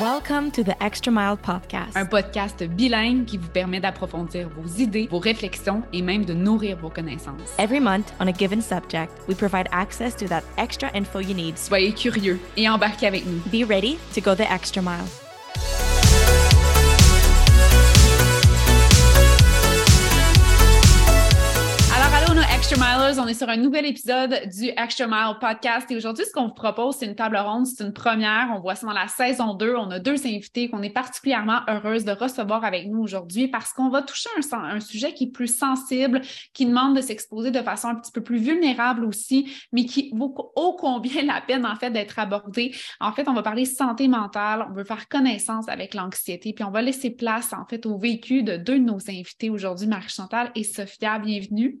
Welcome to the Extra Mile podcast. Un podcast bilingue qui vous permet d'approfondir vos idées, vos réflexions et même de nourrir vos connaissances. Every month, on a given subject, we provide access to that extra info you need. Soyez curieux et embarquez avec nous. Be ready to go the extra mile. On est sur un nouvel épisode du Extra Mile podcast et aujourd'hui, ce qu'on vous propose, c'est une table ronde, c'est une première. On voit ça dans la saison 2. On a deux invités qu'on est particulièrement heureuse de recevoir avec nous aujourd'hui parce qu'on va toucher un, sujet qui est plus sensible, qui demande de s'exposer de façon un petit peu plus vulnérable aussi, mais qui vaut ô combien la peine en d'être abordé. En fait, on va parler santé mentale, on veut faire connaissance avec l'anxiété, puis on va laisser place en fait au vécu de deux de nos invités aujourd'hui, Marie-Chantal et Sophia. Bienvenue.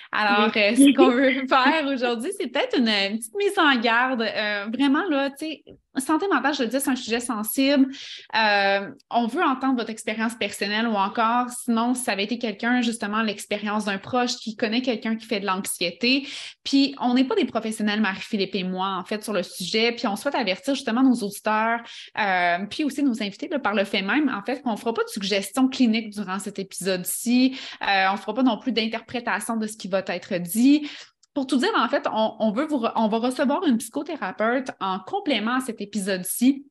Alors, euh, ce qu'on veut faire aujourd'hui, c'est peut-être une, petite mise en garde. Euh, vraiment, là, tu sais, santé mentale, je le dis, c'est un sujet sensible. Euh, on veut entendre votre expérience personnelle ou encore, sinon, si ça avait été quelqu'un, justement, l'expérience d'un proche qui connaît quelqu'un qui fait de l'anxiété. Puis, on n'est pas des professionnels, Marie-Philippe et moi, en fait, sur le sujet. Puis, on souhaite avertir justement nos auditeurs, puis aussi nos invités, par le fait même, en fait, qu'on ne fera pas de suggestions cliniques durant cet épisode-ci. on ne fera pas non plus d'interprétation de ce qui va être dit. Pour tout dire, en fait, on, on va recevoir une psychothérapeute en complément à cet épisode-ci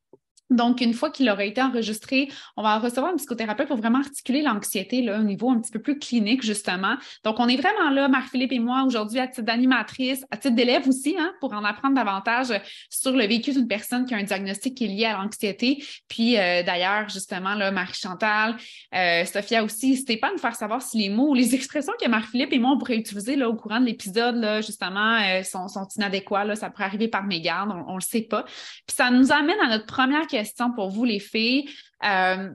donc, une fois qu'il aura été enregistré, on va recevoir un psychothérapeute pour vraiment articuler l'anxiété au niveau un petit peu plus clinique, justement. Donc, on est vraiment là, Marc-Philippe et moi, aujourd'hui, à titre d'animatrice, à titre d'élève aussi, hein, pour en apprendre davantage sur le vécu d'une personne qui a un diagnostic qui est lié à l'anxiété. Puis, euh, d'ailleurs, justement, là, Marie-Chantal, euh, Sophia aussi, n'hésitez pas à nous faire savoir si les mots ou les expressions que Marc-Philippe et moi, on pourrait utiliser là, au courant de l'épisode, là, justement, euh, sont, sont inadéquats. Là, ça pourrait arriver par mégarde, on ne le sait pas. Puis, ça nous amène à notre première question pour vous, les filles. Euh,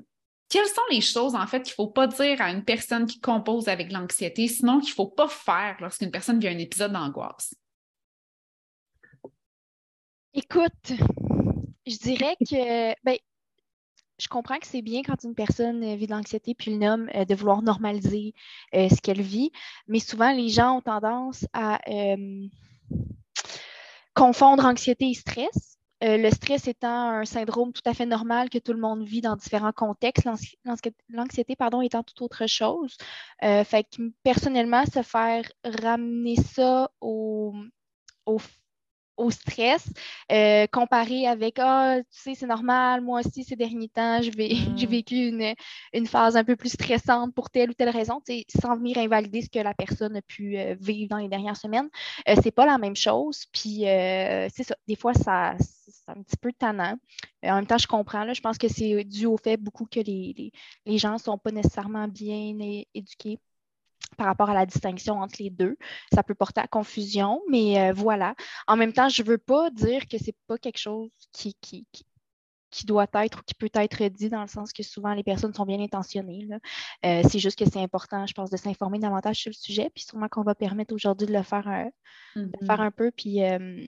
quelles sont les choses, en fait, qu'il ne faut pas dire à une personne qui compose avec l'anxiété, sinon qu'il ne faut pas faire lorsqu'une personne vit un épisode d'angoisse? Écoute, je dirais que ben, je comprends que c'est bien quand une personne vit de l'anxiété puis le nomme euh, de vouloir normaliser euh, ce qu'elle vit, mais souvent les gens ont tendance à confondre anxiété et stress. Euh, le stress étant un syndrome tout à fait normal que tout le monde vit dans différents contextes, l'anxiété pardon, étant tout autre chose. Euh, fait que personnellement, se faire ramener ça au, au au stress, euh, comparé avec Ah, tu sais, c'est normal, moi aussi, ces derniers temps, j'ai mm. vécu une, une, phase un peu plus stressante pour telle ou telle raison, sans venir invalider ce que la personne a pu vivre dans les dernières semaines. C'est pas la même chose. Puis, c'est ça, des fois, ça, c'est un petit peu tannant. en même temps, je comprends. Là, je pense que c'est dû au fait beaucoup que les, les, les gens ne sont pas nécessairement bien éduqués par rapport à la distinction entre les deux. Ça peut porter à confusion, mais euh, voilà. En même temps, je ne veux pas dire que ce n'est pas quelque chose qui, qui, qui, doit être ou qui peut être dit dans le sens que souvent les personnes sont bien intentionnées. Euh, c'est juste que c'est important, je pense, de s'informer davantage sur le sujet, puis sûrement qu'on va permettre aujourd'hui de le faire, un, mm-hmm. faire un peu, puis euh,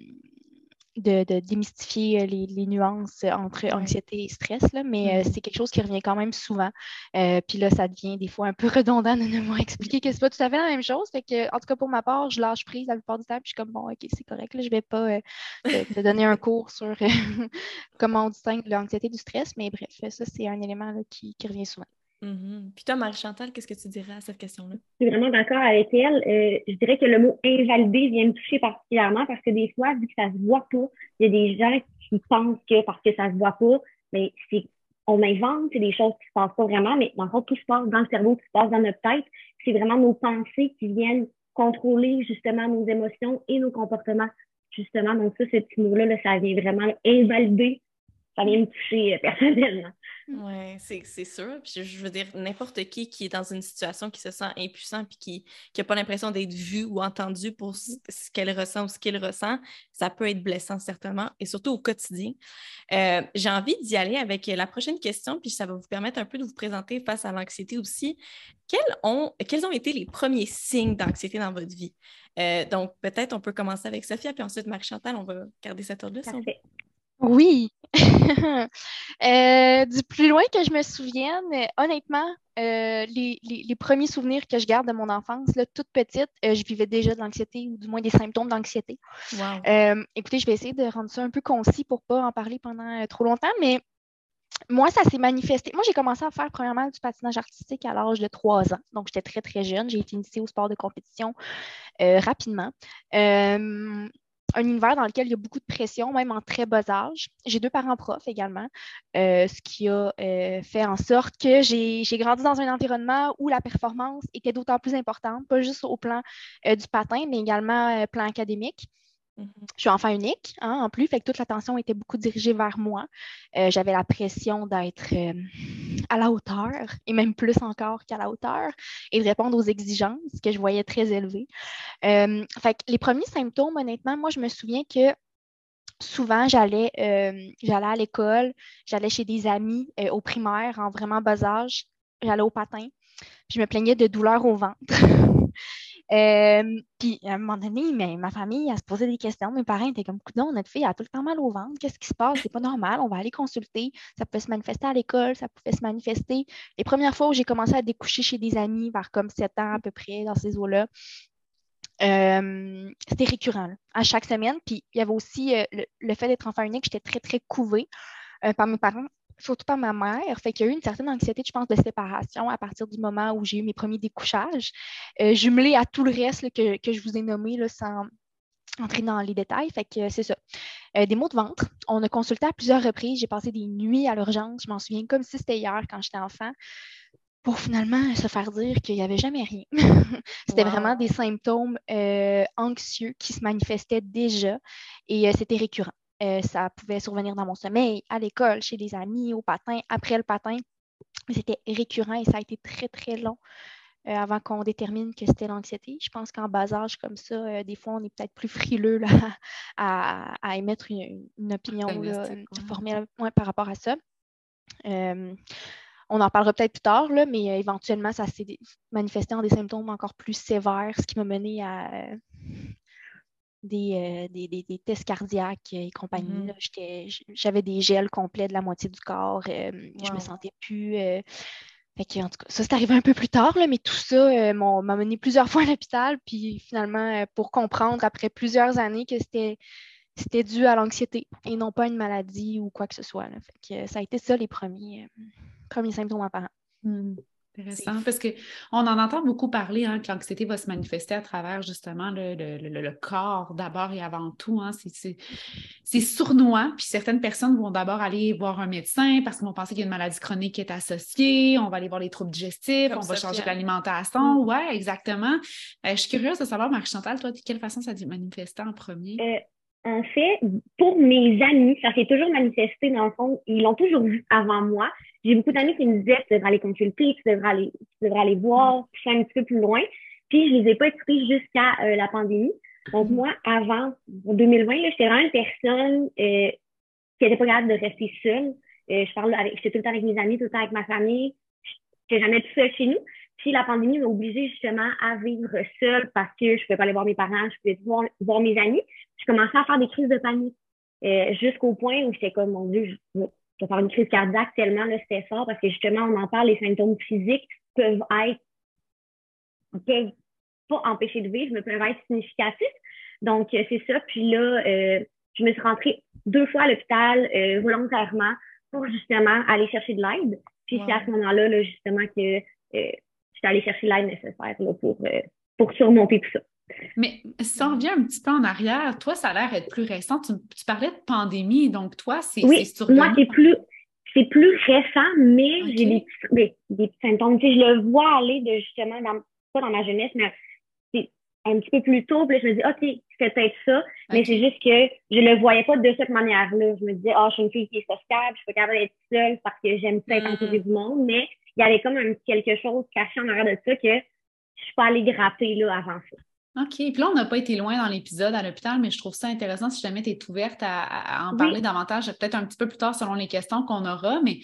de, démystifier euh, les, nuances entre anxiété et stress, là, mais euh, mm-hmm. c'est quelque chose qui revient quand même souvent. Euh, puis là, ça devient des fois un peu redondant de nous expliquer que c'est pas tout à fait la même chose. Fait que, en tout cas, pour ma part, je lâche prise la plupart du temps, puis je suis comme bon, ok, c'est correct, là, je vais pas te, donner un cours sur comment on distingue l'anxiété du stress, mais bref, ça, c'est un élément qui revient souvent. Mm-hmm. Puis toi, Marie-Chantal, qu'est-ce que tu dirais à cette question-là? Je suis vraiment d'accord avec elle. Euh, je dirais que le mot invalider vient me toucher particulièrement parce que des fois, vu que ça se voit pas, il y a des gens qui pensent que parce que ça se voit pas, mais c'est on invente, c'est des choses qui se passent pas vraiment, mais dans le fond, tout se passe dans le cerveau, tout se passe dans notre tête. C'est vraiment nos pensées qui viennent contrôler justement nos émotions et nos comportements. Justement, donc ça, ce petit mot-là, là, ça vient vraiment invalider ça vient me toucher euh, personnellement. Oui, c'est sûr. Puis je, veux dire, n'importe qui qui est dans une situation qui se sent impuissant puis qui n'a pas l'impression d'être vu ou entendu pour ce, qu'elle ressent ou ce qu'il ressent, ça peut être blessant certainement et surtout au quotidien. Euh, j'ai envie d'y aller avec la prochaine question, puis ça va vous permettre un peu de vous présenter face à l'anxiété aussi. Quels ont, quels ont été les premiers signes d'anxiété dans votre vie? Euh, donc, peut-être on peut commencer avec Sophia, puis ensuite Marie-Chantal, on va garder cette ordre-là. Oui. Euh, du plus loin que je me souvienne, honnêtement, euh, les, premiers souvenirs que je garde de mon enfance, là, toute petite, euh, je vivais déjà de l'anxiété ou du moins des symptômes d'anxiété. écoutez, je vais essayer de rendre ça un peu concis pour ne pas en parler pendant trop longtemps, mais moi, ça s'est manifesté. Moi, j'ai commencé à faire premièrement du patinage artistique à l'âge de 3 ans. Donc, j'étais très, très jeune. J'ai été initiée au sport de compétition rapidement un univers dans lequel il y a beaucoup de pression, même en très bas âge. J'ai deux parents profs également, euh, ce qui a euh, fait en sorte que j'ai grandi dans un environnement où la performance était d'autant plus importante, pas juste au plan euh, du patin, mais également plan académique. Mhm. Je suis enfant unique, hein, en plus, fait que toute l'attention était beaucoup dirigée vers moi. Euh, j'avais la pression d'être euh, à la hauteur, et même plus encore qu'à la hauteur, et de répondre aux exigences que je voyais très élevées. Euh, fait que les premiers symptômes, honnêtement, moi, je me souviens que souvent, j'allais j'allais à l'école, j'allais chez des amis au primaire en vraiment bas âge, j'allais au patin, je me plaignais de douleurs au ventre. Euh, puis à un moment donné, ma famille, elle se posait des questions. Mes parents étaient comme, non, notre fille a tout le temps mal au ventre. Qu'est-ce qui se passe? C'est pas normal. On va aller consulter. Ça peut se manifester à l'école, ça pouvait se manifester. Les premières fois où j'ai commencé à découcher chez des amis, vers comme 7 ans à peu près, dans ces eaux-là, euh, c'était récurrent à chaque semaine. Puis il y avait aussi euh, le, fait d'être enfant unique, j'étais très, très couvée par mes parents surtout pas ma mère. Fait qu'il y a eu une certaine anxiété, je pense, de séparation à partir du moment où j'ai eu mes premiers découchages, euh, jumelé à tout le reste que, je vous ai nommé là, sans entrer dans les détails. Fait que c'est ça. Euh, des maux de ventre. On a consulté à plusieurs reprises. J'ai passé des nuits à l'urgence. Je m'en souviens comme si c'était hier quand j'étais enfant pour finalement se faire dire qu'il n'y avait jamais rien. c'était vraiment des symptômes euh, anxieux qui se manifestaient déjà et c'était récurrent. Euh, ça pouvait survenir dans mon sommeil, à l'école, chez des amis, au patin, après le patin. C'était récurrent et ça a été très, très long euh, avant qu'on détermine que c'était l'anxiété. Je pense qu'en bas âge comme ça, euh, des fois, on est peut-être plus frileux à, émettre une, opinion formelle par rapport à ça. on en parlera peut-être plus tard, là, mais éventuellement, ça s'est manifesté en des symptômes encore plus sévères, ce qui m'a mené à, euh, des, des, tests cardiaques et compagnie. Mm-hmm. J'avais des gels complets de la moitié du corps. Euh, je me sentais plus. Euh, en tout cas, ça, c'est arrivé un peu plus tard, mais tout ça m'a mené plusieurs fois à l'hôpital. Puis finalement, pour comprendre après plusieurs années que c'était c'était dû à l'anxiété et non pas une maladie ou quoi que ce soit. ça a été ça les premiers, premiers symptômes apparents. Mm. Intéressant, parce qu'on en entend beaucoup parler hein, que l'anxiété va se manifester à travers justement le, corps d'abord et avant tout. Hein, c'est sournois, puis certaines personnes vont d'abord aller voir un médecin parce qu'ils vont penser qu'il y a une maladie chronique qui est associée, on va aller voir les troubles digestifs, on va changer l'alimentation. Mm. Oui, exactement. Euh, je suis curieuse de savoir, Marie-Chantal, toi, de quelle façon ça s'est manifesté en premier? Euh, en fait, pour mes amis, ça s'est toujours manifesté dans le fond, ils l'ont toujours vu avant moi. J'ai beaucoup d'amis qui me disaient, tu devrais aller consulter, tu devrais aller, tu devrais aller voir, un petit peu plus loin. Puis, je les ai pas écoutés jusqu'à euh, la pandémie. Donc, moi, avant, en 2020, j'étais vraiment une personne euh, qui n'était pas capable de rester seule. Euh, je parle avec, j'étais tout le temps avec mes amis, tout le temps avec ma famille. J'étais jamais tout seule chez nous. Puis la pandémie m'a obligée justement à vivre seule parce que je pouvais pas aller voir mes parents, je pouvais voir, voir mes amis. Commençais à faire des crises de panique. Euh, jusqu'au point où j'étais comme, mon Dieu, je, je vais faire une crise cardiaque tellement là, c'était fort parce que justement, on en parle, les symptômes physiques peuvent être, peuvent pas empêcher de vivre, mais peuvent être significatifs. Donc, euh, c'est ça. Puis là, euh, je me suis rentrée deux fois à l'hôpital euh, volontairement pour justement aller chercher de l'aide. Puis c'est à ce moment-là, là, justement, que j'étais allée chercher l'aide nécessaire là, pour, pour surmonter tout ça. Mais si on revient un petit peu en arrière, toi, ça a l'air d'être plus récent. Tu, parlais de pandémie, donc toi, c'est oui, Moi, c'est plus, c'est plus récent, mais j'ai des, des, des, petits symptômes. Tu sais, je le vois aller de justement, dans, pas dans ma jeunesse, mais c'est un petit peu plus tôt. Puis là, je me dis, OK, c'est peut-être ça. Mais c'est juste que je le voyais pas de cette manière-là. Je me disais, ah, oh, je suis une fille qui est sociable, je suis pas capable d'être seule parce que j'aime ça être mm. entourée du monde. Mais il y avait comme un quelque chose caché en arrière de ça que je suis pas allée grapper là avant ça. OK. Puis là, on n'a pas été loin dans l'épisode à l'hôpital, mais je trouve ça intéressant si jamais tu es ouverte à, en parler davantage, peut-être un petit peu plus tard selon les questions qu'on aura. Mais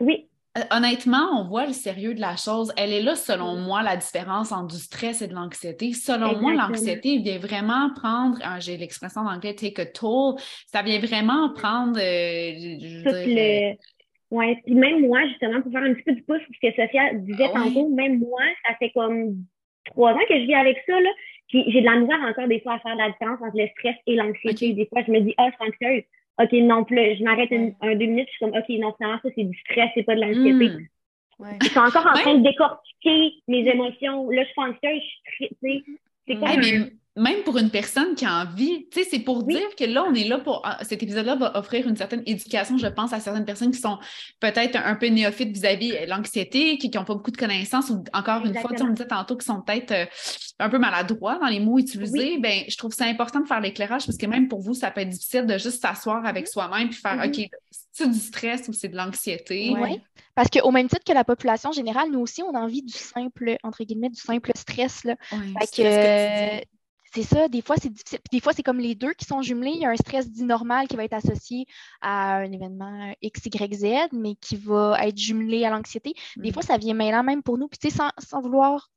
oui. Euh, honnêtement, on voit le sérieux de la chose. Elle est là, selon moi, la différence entre du stress et de l'anxiété. Selon moi, l'anxiété vient vraiment prendre, j'ai l'expression en anglais, take a toll. Ça vient vraiment prendre. Euh, oui, puis même moi, justement, pour faire un petit peu du pouce, ce que Sophia disait ah tantôt, même moi, ça fait comme trois ans que je vis avec ça, là. Puis j'ai de la misère encore des fois à faire la différence entre le stress et l'anxiété. Des fois, je me dis, ah, je suis anxieuse. OK, non, plus, je m'arrête un, deux minutes, je suis comme, OK, non, finalement, ça, c'est du stress, c'est pas de l'anxiété. Hmm. Ouais. Je suis encore en train de décortiquer mes émotions. Là, je suis anxieuse, je suis, sais, c'est quoi? Même pour une personne qui a envie, tu sais, c'est pour dire que là, on est là pour. Ah, cet épisode-là va offrir une certaine éducation, je pense, à certaines personnes qui sont peut-être un peu néophytes vis-à-vis euh, l'anxiété, qui n'ont pas beaucoup de connaissances, ou encore une fois, on me disait tantôt, qui sont peut-être euh, un peu maladroits dans les mots utilisés. Ben, je trouve ça important de faire l'éclairage parce que même pour vous, ça peut être difficile de juste s'asseoir avec mm-hmm. soi-même puis faire, mm-hmm. OK, c'est du stress ou c'est de l'anxiété. Oui. Parce qu'au même titre que la population générale, nous aussi, on a envie du simple, entre guillemets, du simple stress. Là. fait que, c'est ça, des fois, c'est difficile. Des fois, c'est comme les deux qui sont jumelés. Il y a un stress dit normal qui va être associé à un événement X, Y, Z, mais qui va être jumelé à l'anxiété. Des mm. fois, ça vient mêlant même pour nous. Puis, tu sais, sans, vouloir.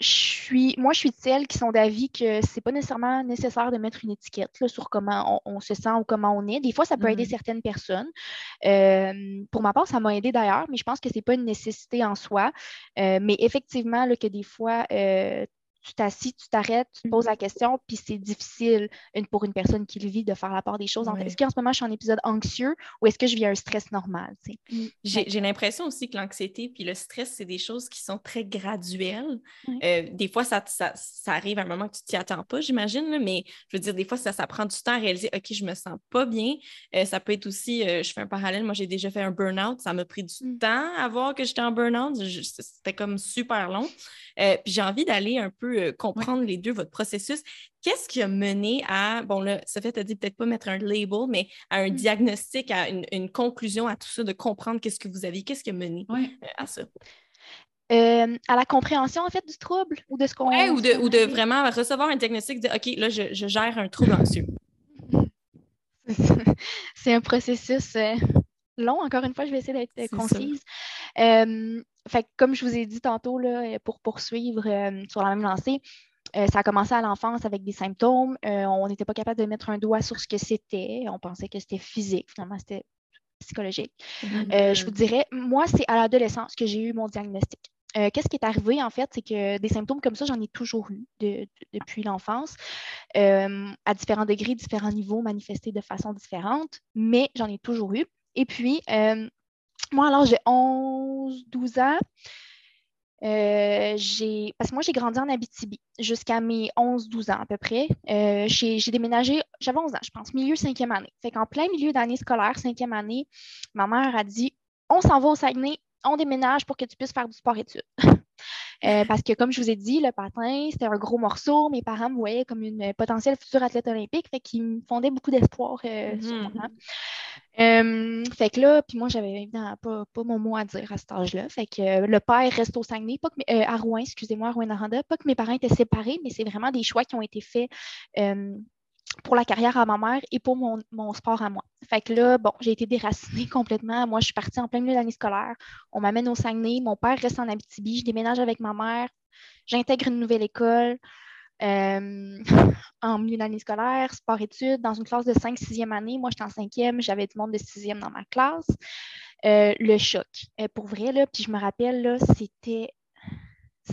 Je suis, moi, je suis de celles qui sont d'avis que c'est pas nécessairement nécessaire de mettre une étiquette là, sur comment on, se sent ou comment on est. Des fois, ça peut aider mm. certaines personnes. Euh, pour ma part, ça m'a aidé d'ailleurs, mais je pense que c'est pas une nécessité en soi. Euh, mais effectivement, là, que des fois, euh, tu t'assis, tu t'arrêtes, tu te poses la mm-hmm. question, puis c'est difficile une, pour une personne qui le vit de faire la part des choses. Est-ce qu'en ce moment, je suis en épisode anxieux ou est-ce que je vis un stress normal? Mm. J'ai l'impression aussi que l'anxiété puis le stress, c'est des choses qui sont très graduelles. Euh, des fois, ça, ça, arrive à un moment que tu t'y attends pas, j'imagine, mais je veux dire, des fois, ça, ça prend du temps à réaliser, OK, je me sens pas bien. Euh, ça peut être aussi, euh, je fais un parallèle, moi, j'ai déjà fait un burn-out. Ça m'a pris du mm. temps à voir que j'étais en burn-out. C'était comme super long. puis j'ai envie d'aller un peu euh, comprendre les deux, votre processus. Qu'est-ce qui a mené à, bon là, Sophie t'a dit peut-être pas mettre un label, mais à un mm. diagnostic, à une, conclusion à tout ça, de comprendre qu'est-ce que vous aviez, qu'est-ce qui a mené euh, à ça? Euh, à la compréhension en fait du trouble ou de ce qu'on ouais, ou de, ou de vraiment recevoir un diagnostic de OK, là, je, gère un trouble anxieux. C'est un processus long, encore une fois, je vais essayer d'être concise. fait comme je vous ai dit tantôt, là, pour poursuivre sur la même lancée, ça a commencé à l'enfance avec des symptômes. on n'était pas capable de mettre un doigt sur ce que c'était. On pensait que c'était physique. Finalement, c'était psychologique. Mmh. je vous dirais, moi, c'est à l'adolescence que j'ai eu mon diagnostic. Qu'est-ce qui est arrivé, en fait, c'est que des symptômes comme ça, j'en ai toujours eu depuis l'enfance, à différents degrés, différents niveaux, manifestés de façon différente, mais j'en ai toujours eu. Et puis, euh, moi, alors, j'ai 11, 12 ans. Euh, j'ai parce que moi, j'ai grandi en Abitibi jusqu'à mes 11-12 ans à peu près. Euh, j'ai déménagé, j'avais 11 ans, je pense, milieu cinquième année. Fait qu'en plein milieu d'année scolaire, cinquième année, ma mère a dit On s'en va au Saguenay, on déménage pour que tu puisses faire du sport-études. Euh, parce que, comme je vous ai dit, le patin, c'était un gros morceau. Mes parents me voyaient comme une potentielle future athlète olympique, fait qu'ils me fondaient beaucoup d'espoir euh, sur mm-hmm. moi. Euh, fait que là, puis moi, j'avais évidemment pas, mon mot à dire à cet âge-là. Fait que le père reste au Saguenay, pas que, à Rouen, excusez-moi, à Rouen-Noranda. Pas que mes parents étaient séparés, mais c'est vraiment des choix qui ont été faits pour la carrière à ma mère et pour mon, sport à moi. Fait que là, bon, j'ai été déracinée complètement. Moi, je suis partie en plein milieu de l'année scolaire. On m'amène au Saguenay. Mon père reste en Abitibi. Je déménage avec ma mère. J'intègre une nouvelle école euh, en milieu d'année scolaire, sport-études, dans une classe de 5-6e année. Moi, j'étais en 5e. J'avais du monde de 6e dans ma classe. Euh, le choc. Euh, pour vrai, là, puis je me rappelle, là, c'était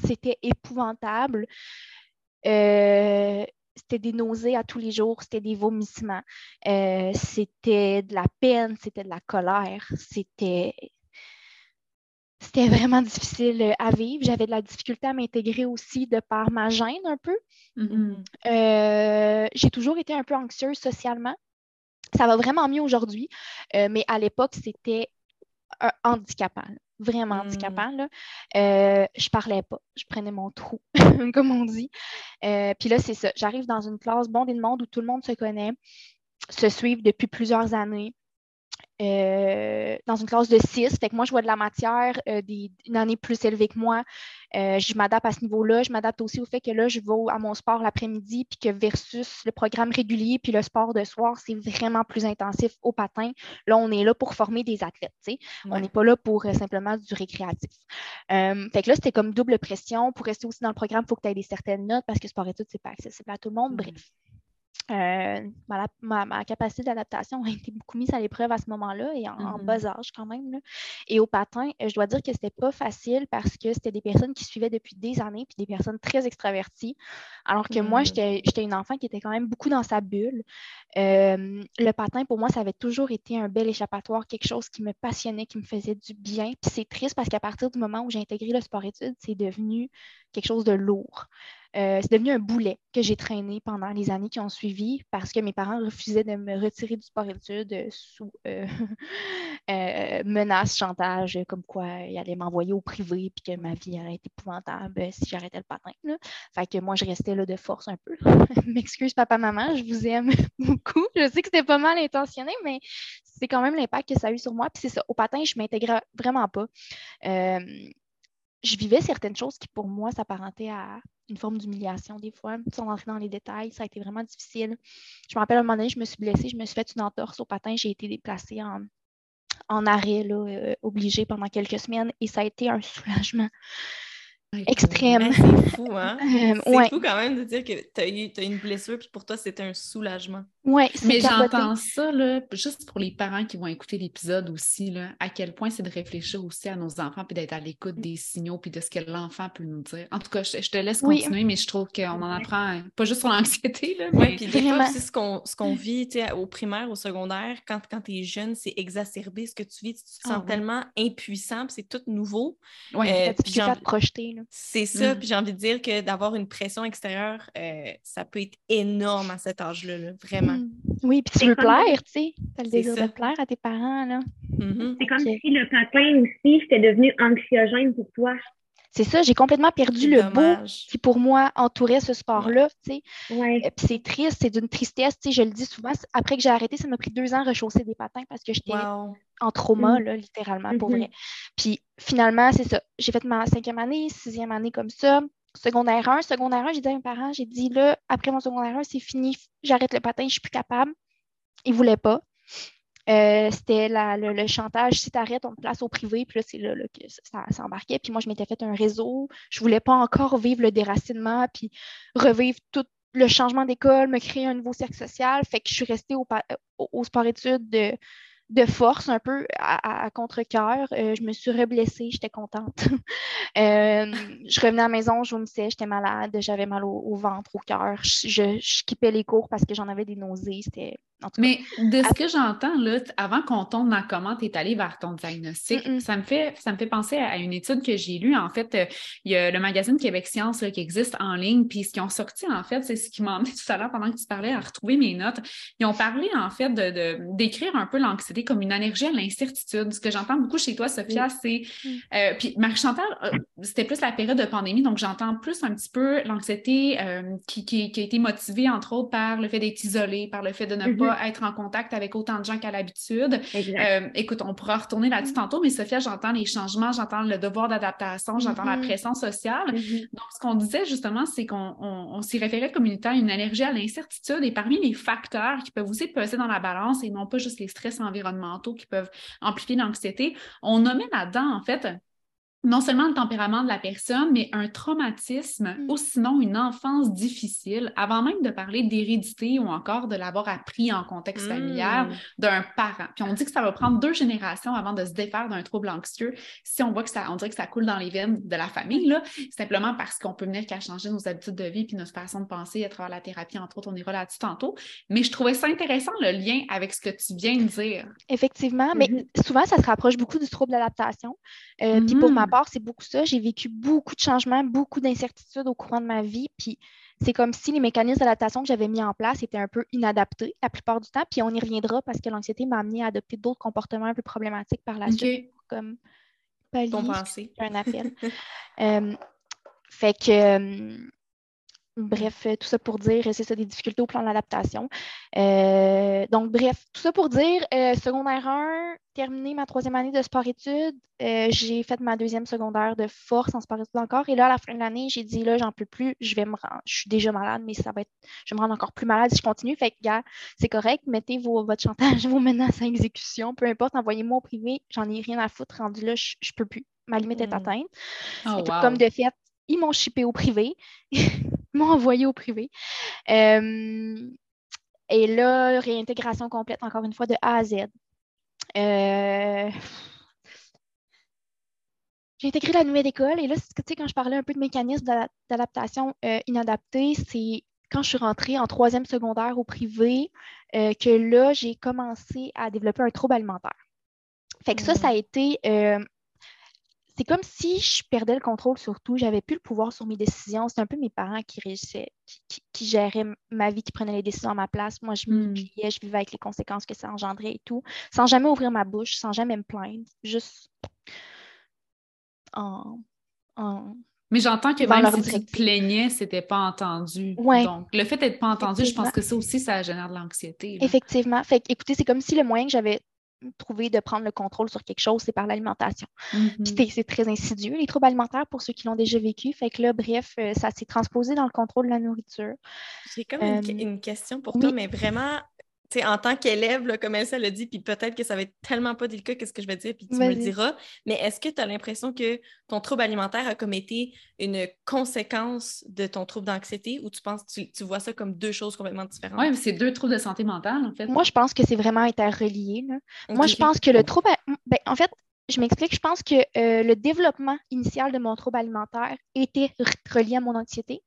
c'était épouvantable. C'était des nausées à tous les jours, c'était des vomissements, c'était de la peine, c'était de la colère, c'était c'était vraiment difficile à vivre. J'avais de la difficulté à m'intégrer aussi de par ma gêne un peu. Mm-hmm. Euh, j'ai toujours été un peu anxieuse socialement. Ça va vraiment mieux aujourd'hui, euh, mais à l'époque, c'était handicapant vraiment mmh. handicapant. Là. Euh, je parlais pas, je prenais mon trou, comme on dit. Euh, puis là, c'est ça. J'arrive dans une classe bondée de monde où tout le monde se connaît, se suivent depuis plusieurs années. Euh, dans une classe de 6. Fait que moi, je vois de la matière euh, une année plus élevée que moi. Euh, je m'adapte à ce niveau-là. Je m'adapte aussi au fait que là, je vais à mon sport l'après-midi, puis que versus le programme régulier, puis le sport de soir, c'est vraiment plus intensif au patin. Là, on est là pour former des athlètes. On n'est pas là pour simplement du récréatif. fait que là, c'était comme double pression. Pour rester aussi dans le programme, il faut que tu aies des certaines notes parce que sport études, c'est pas accessible à tout le monde. Mm-hmm. Bref. Euh, ma, capacité d'adaptation a été beaucoup mise à l'épreuve à ce moment-là et en, mm-hmm. bas âge quand même. Et au patin, euh, je dois dire que c'était pas facile parce que c'était des personnes qui suivaient depuis des années puis des personnes très extraverties. Alors que moi, mm. j'étais une enfant qui était quand même beaucoup dans sa bulle. Euh, le patin, pour moi, ça avait toujours été un bel échappatoire, quelque chose qui me passionnait, qui me faisait du bien. Puis c'est triste parce qu'à partir du moment où j'ai intégré le sport-études, c'est devenu quelque chose de lourd. Euh, c'est devenu un boulet que j'ai traîné pendant les années qui ont suivi parce que mes parents refusaient de me retirer du sport-études euh, sous euh, menace, chantage, comme quoi ils allaient m'envoyer au privé puis que ma vie allait être épouvantable si j'arrêtais le patin. Fait que moi, je restais là de force un peu. M'excuse, papa, maman, je vous aime beaucoup. Je sais que c'était pas mal intentionné, mais c'est quand même l'impact que ça a eu sur moi. Puis c'est ça, au patin, je m'intégrais vraiment pas je vivais certaines choses qui, pour moi, s'apparentaient à une forme d'humiliation des fois, sans rentrer dans les détails. Ça a été vraiment difficile. Je me rappelle, à un moment donné, je me suis blessée, je me suis fait une entorse au patin, j'ai été déplacée en, arrêt, là, euh, obligée pendant quelques semaines, et ça a été un soulagement extrême. C'est fou, hein? Euh, c'est fou quand même de dire que tu as eu as une blessure, puis pour toi, c'était un soulagement. Oui, Mais j'entends ça, là, juste pour les parents qui vont écouter l'épisode aussi, là, à quel point c'est de réfléchir aussi à nos enfants, puis d'être à l'écoute des signaux, puis de ce que l'enfant peut nous dire. En tout cas, je, te laisse continuer, mais je trouve qu'on en apprend, hein, pas juste sur l'anxiété. Oui, puis des fois aussi, ce qu'on vit au primaire, au secondaire, quand, quand tu es jeune, c'est exacerbé ce que tu vis. Tu te sens ah tellement impuissant, puis c'est tout nouveau. Oui, euh, puis te projeter. C'est ça, mm. puis j'ai envie de dire que d'avoir une pression extérieure, euh, ça peut être énorme à cet âge-là, vraiment. Mm. Oui, puis tu veux plaire, tu sais. Tu as le désir de plaire à tes parents, là. Mm-hmm. C'est comme si le patin aussi, c'était devenu anxiogène pour toi. C'est ça, j'ai complètement perdu le beau qui, pour moi, entourait ce sport-là, tu sais. Ouais. Euh, puis c'est triste, c'est d'une tristesse, tu sais, je le dis souvent. Après que j'ai arrêté, ça m'a pris deux ans à rechausser des patins parce que j'étais en trauma, mm. là, littéralement, pour mm-hmm. vrai. Puis finalement, c'est ça. J'ai fait ma cinquième année, sixième année comme ça secondaire 1. Secondaire 1, j'ai dit à mes parents, j'ai dit là, après mon secondaire 1, c'est fini, j'arrête le patin, je suis plus capable. Ils ne voulaient pas. Euh, c'était le, chantage, si tu arrêtes, on te place au privé, puis là, c'est là, que ça, s'embarquait. Puis moi, je m'étais fait un réseau. Je ne voulais pas encore vivre le déracinement, puis revivre tout le changement d'école, me créer un nouveau cercle social. Fait que je suis restée au, au sport-études de de force un peu à, contre-cœur. Euh, je me suis reblessée, j'étais contente. Euh, je revenais à la maison, je vomissais, j'étais malade, j'avais mal au, ventre, au cœur. Je, je, je, les cours parce que j'en avais des nausées. C'était mais de ce que j'entends, là, avant qu'on tombe dans comment tu es allé vers ton diagnostic, ça me, fait, ça me fait penser à une étude que j'ai lue. En fait, euh, il y a le magazine Québec Science qui existe en ligne. Puis ce qu'ils ont sorti, en fait, c'est ce qui m'a emmené tout à l'heure pendant que tu parlais à retrouver mes notes. Ils ont parlé, en fait, de, d'écrire un peu l'anxiété comme une allergie à l'incertitude. Ce que j'entends beaucoup chez toi, Sophia, c'est. Euh, puis Marie-Chantal, euh, c'était plus la période de pandémie, donc j'entends plus un petit peu l'anxiété qui, qui, qui, a été motivée, entre autres, par le fait d'être isolée, par le fait de ne mm-hmm. pas être en contact avec autant de gens qu'à l'habitude. Euh, écoute, on pourra retourner là-dessus mm-hmm. tantôt, mais Sophia, j'entends les changements, j'entends le devoir d'adaptation, j'entends la mm-hmm. pression sociale. Mm-hmm. Donc, ce qu'on disait justement, c'est qu'on s'y référait comme une, une allergie à l'incertitude et parmi les facteurs qui peuvent aussi peser dans la balance et non pas juste les stress environnementaux qui peuvent amplifier l'anxiété, on nommait là-dedans, en fait, non seulement le tempérament de la personne, mais un traumatisme mm. ou sinon une enfance difficile, avant même de parler d'hérédité ou encore de l'avoir appris en contexte familial mm. d'un parent. Puis on dit que ça va prendre deux générations avant de se défaire d'un trouble anxieux si on voit que ça, on dirait que ça coule dans les veines de la famille, là, simplement parce qu'on peut venir qu'à changer nos habitudes de vie puis notre façon de penser à travers la thérapie, entre autres, on ira là-dessus tantôt. Mais je trouvais ça intéressant le lien avec ce que tu viens de dire. Effectivement, mais mm-hmm. souvent ça se rapproche beaucoup du trouble d'adaptation. Euh, puis pour ma c'est beaucoup ça. J'ai vécu beaucoup de changements, beaucoup d'incertitudes au courant de ma vie. Puis c'est comme si les mécanismes d'adaptation que j'avais mis en place étaient un peu inadaptés la plupart du temps. Puis on y reviendra parce que l'anxiété m'a amené à adopter d'autres comportements un peu problématiques par la suite, comme pallier, un appel. Euh, fait que euh, Bref, tout ça pour dire, c'est ça des difficultés au plan d'adaptation. Euh, donc, bref, tout ça pour dire, euh, secondaire 1, terminé ma troisième année de sport-études, euh, j'ai fait ma deuxième secondaire de force en sport-études encore. Et là, à la fin de l'année, j'ai dit, là, j'en peux plus, je vais me rendre, je suis déjà malade, mais ça va être, je vais me rendre encore plus malade si je continue. Fait que, gars, c'est correct, mettez vos, votre chantage, vos menaces à exécution, peu importe, envoyez-moi au privé, j'en ai rien à foutre, rendu là, je, je peux plus. Ma limite est mm. atteinte. Oh, comme de fait, ils m'ont chippé au privé. m'ont envoyé au privé. Euh, et là, réintégration complète, encore une fois, de A à Z. Euh, j'ai intégré la nouvelle école et là, tu sais, quand je parlais un peu de mécanisme d'adaptation euh, inadapté, c'est quand je suis rentrée en troisième secondaire au privé que là, j'ai commencé à développer un trouble alimentaire. Fait que ça, ça a été c'est comme si je perdais le contrôle sur tout, j'avais plus le pouvoir sur mes décisions. C'était un peu mes parents qui régissaient, qui, géraient ma vie, qui prenaient les décisions à ma place. Moi, je me hmm. je vivais avec les conséquences que ça engendrait et tout, sans jamais ouvrir ma bouche, sans jamais me plaindre, juste en. mais j'entends que même si tu te plaignais, c'était pas entendu. Donc, le fait d'être pas entendu, je pense que ça aussi, ça génère de l'anxiété. Effectivement. Fait écoutez, c'est comme si le moyen que j'avais trouver de prendre le contrôle sur quelque chose, c'est par l'alimentation. Mm-hmm. c'est très insidieux, les troubles alimentaires, pour ceux qui l'ont déjà vécu. Fait que là, bref, euh, ça s'est transposé dans le contrôle de la nourriture. J'ai comme une, euh, question pour toi, mais vraiment en tant qu'élève, comme elle l'a dit, puis peut-être que ça va être tellement pas délicat que ce que je vais dire, puis tu me le diras, mais est-ce que tu as l'impression que ton trouble alimentaire a comme été une conséquence de ton trouble d'anxiété ou tu penses tu, tu vois ça comme deux choses complètement différentes? Oui, mais c'est deux troubles de santé mentale, en fait. Moi, je pense que c'est vraiment interrelié. Moi, je pense que le trouble. Ben, en fait, je m'explique, je pense que euh, le développement initial de mon trouble alimentaire était relié à mon anxiété.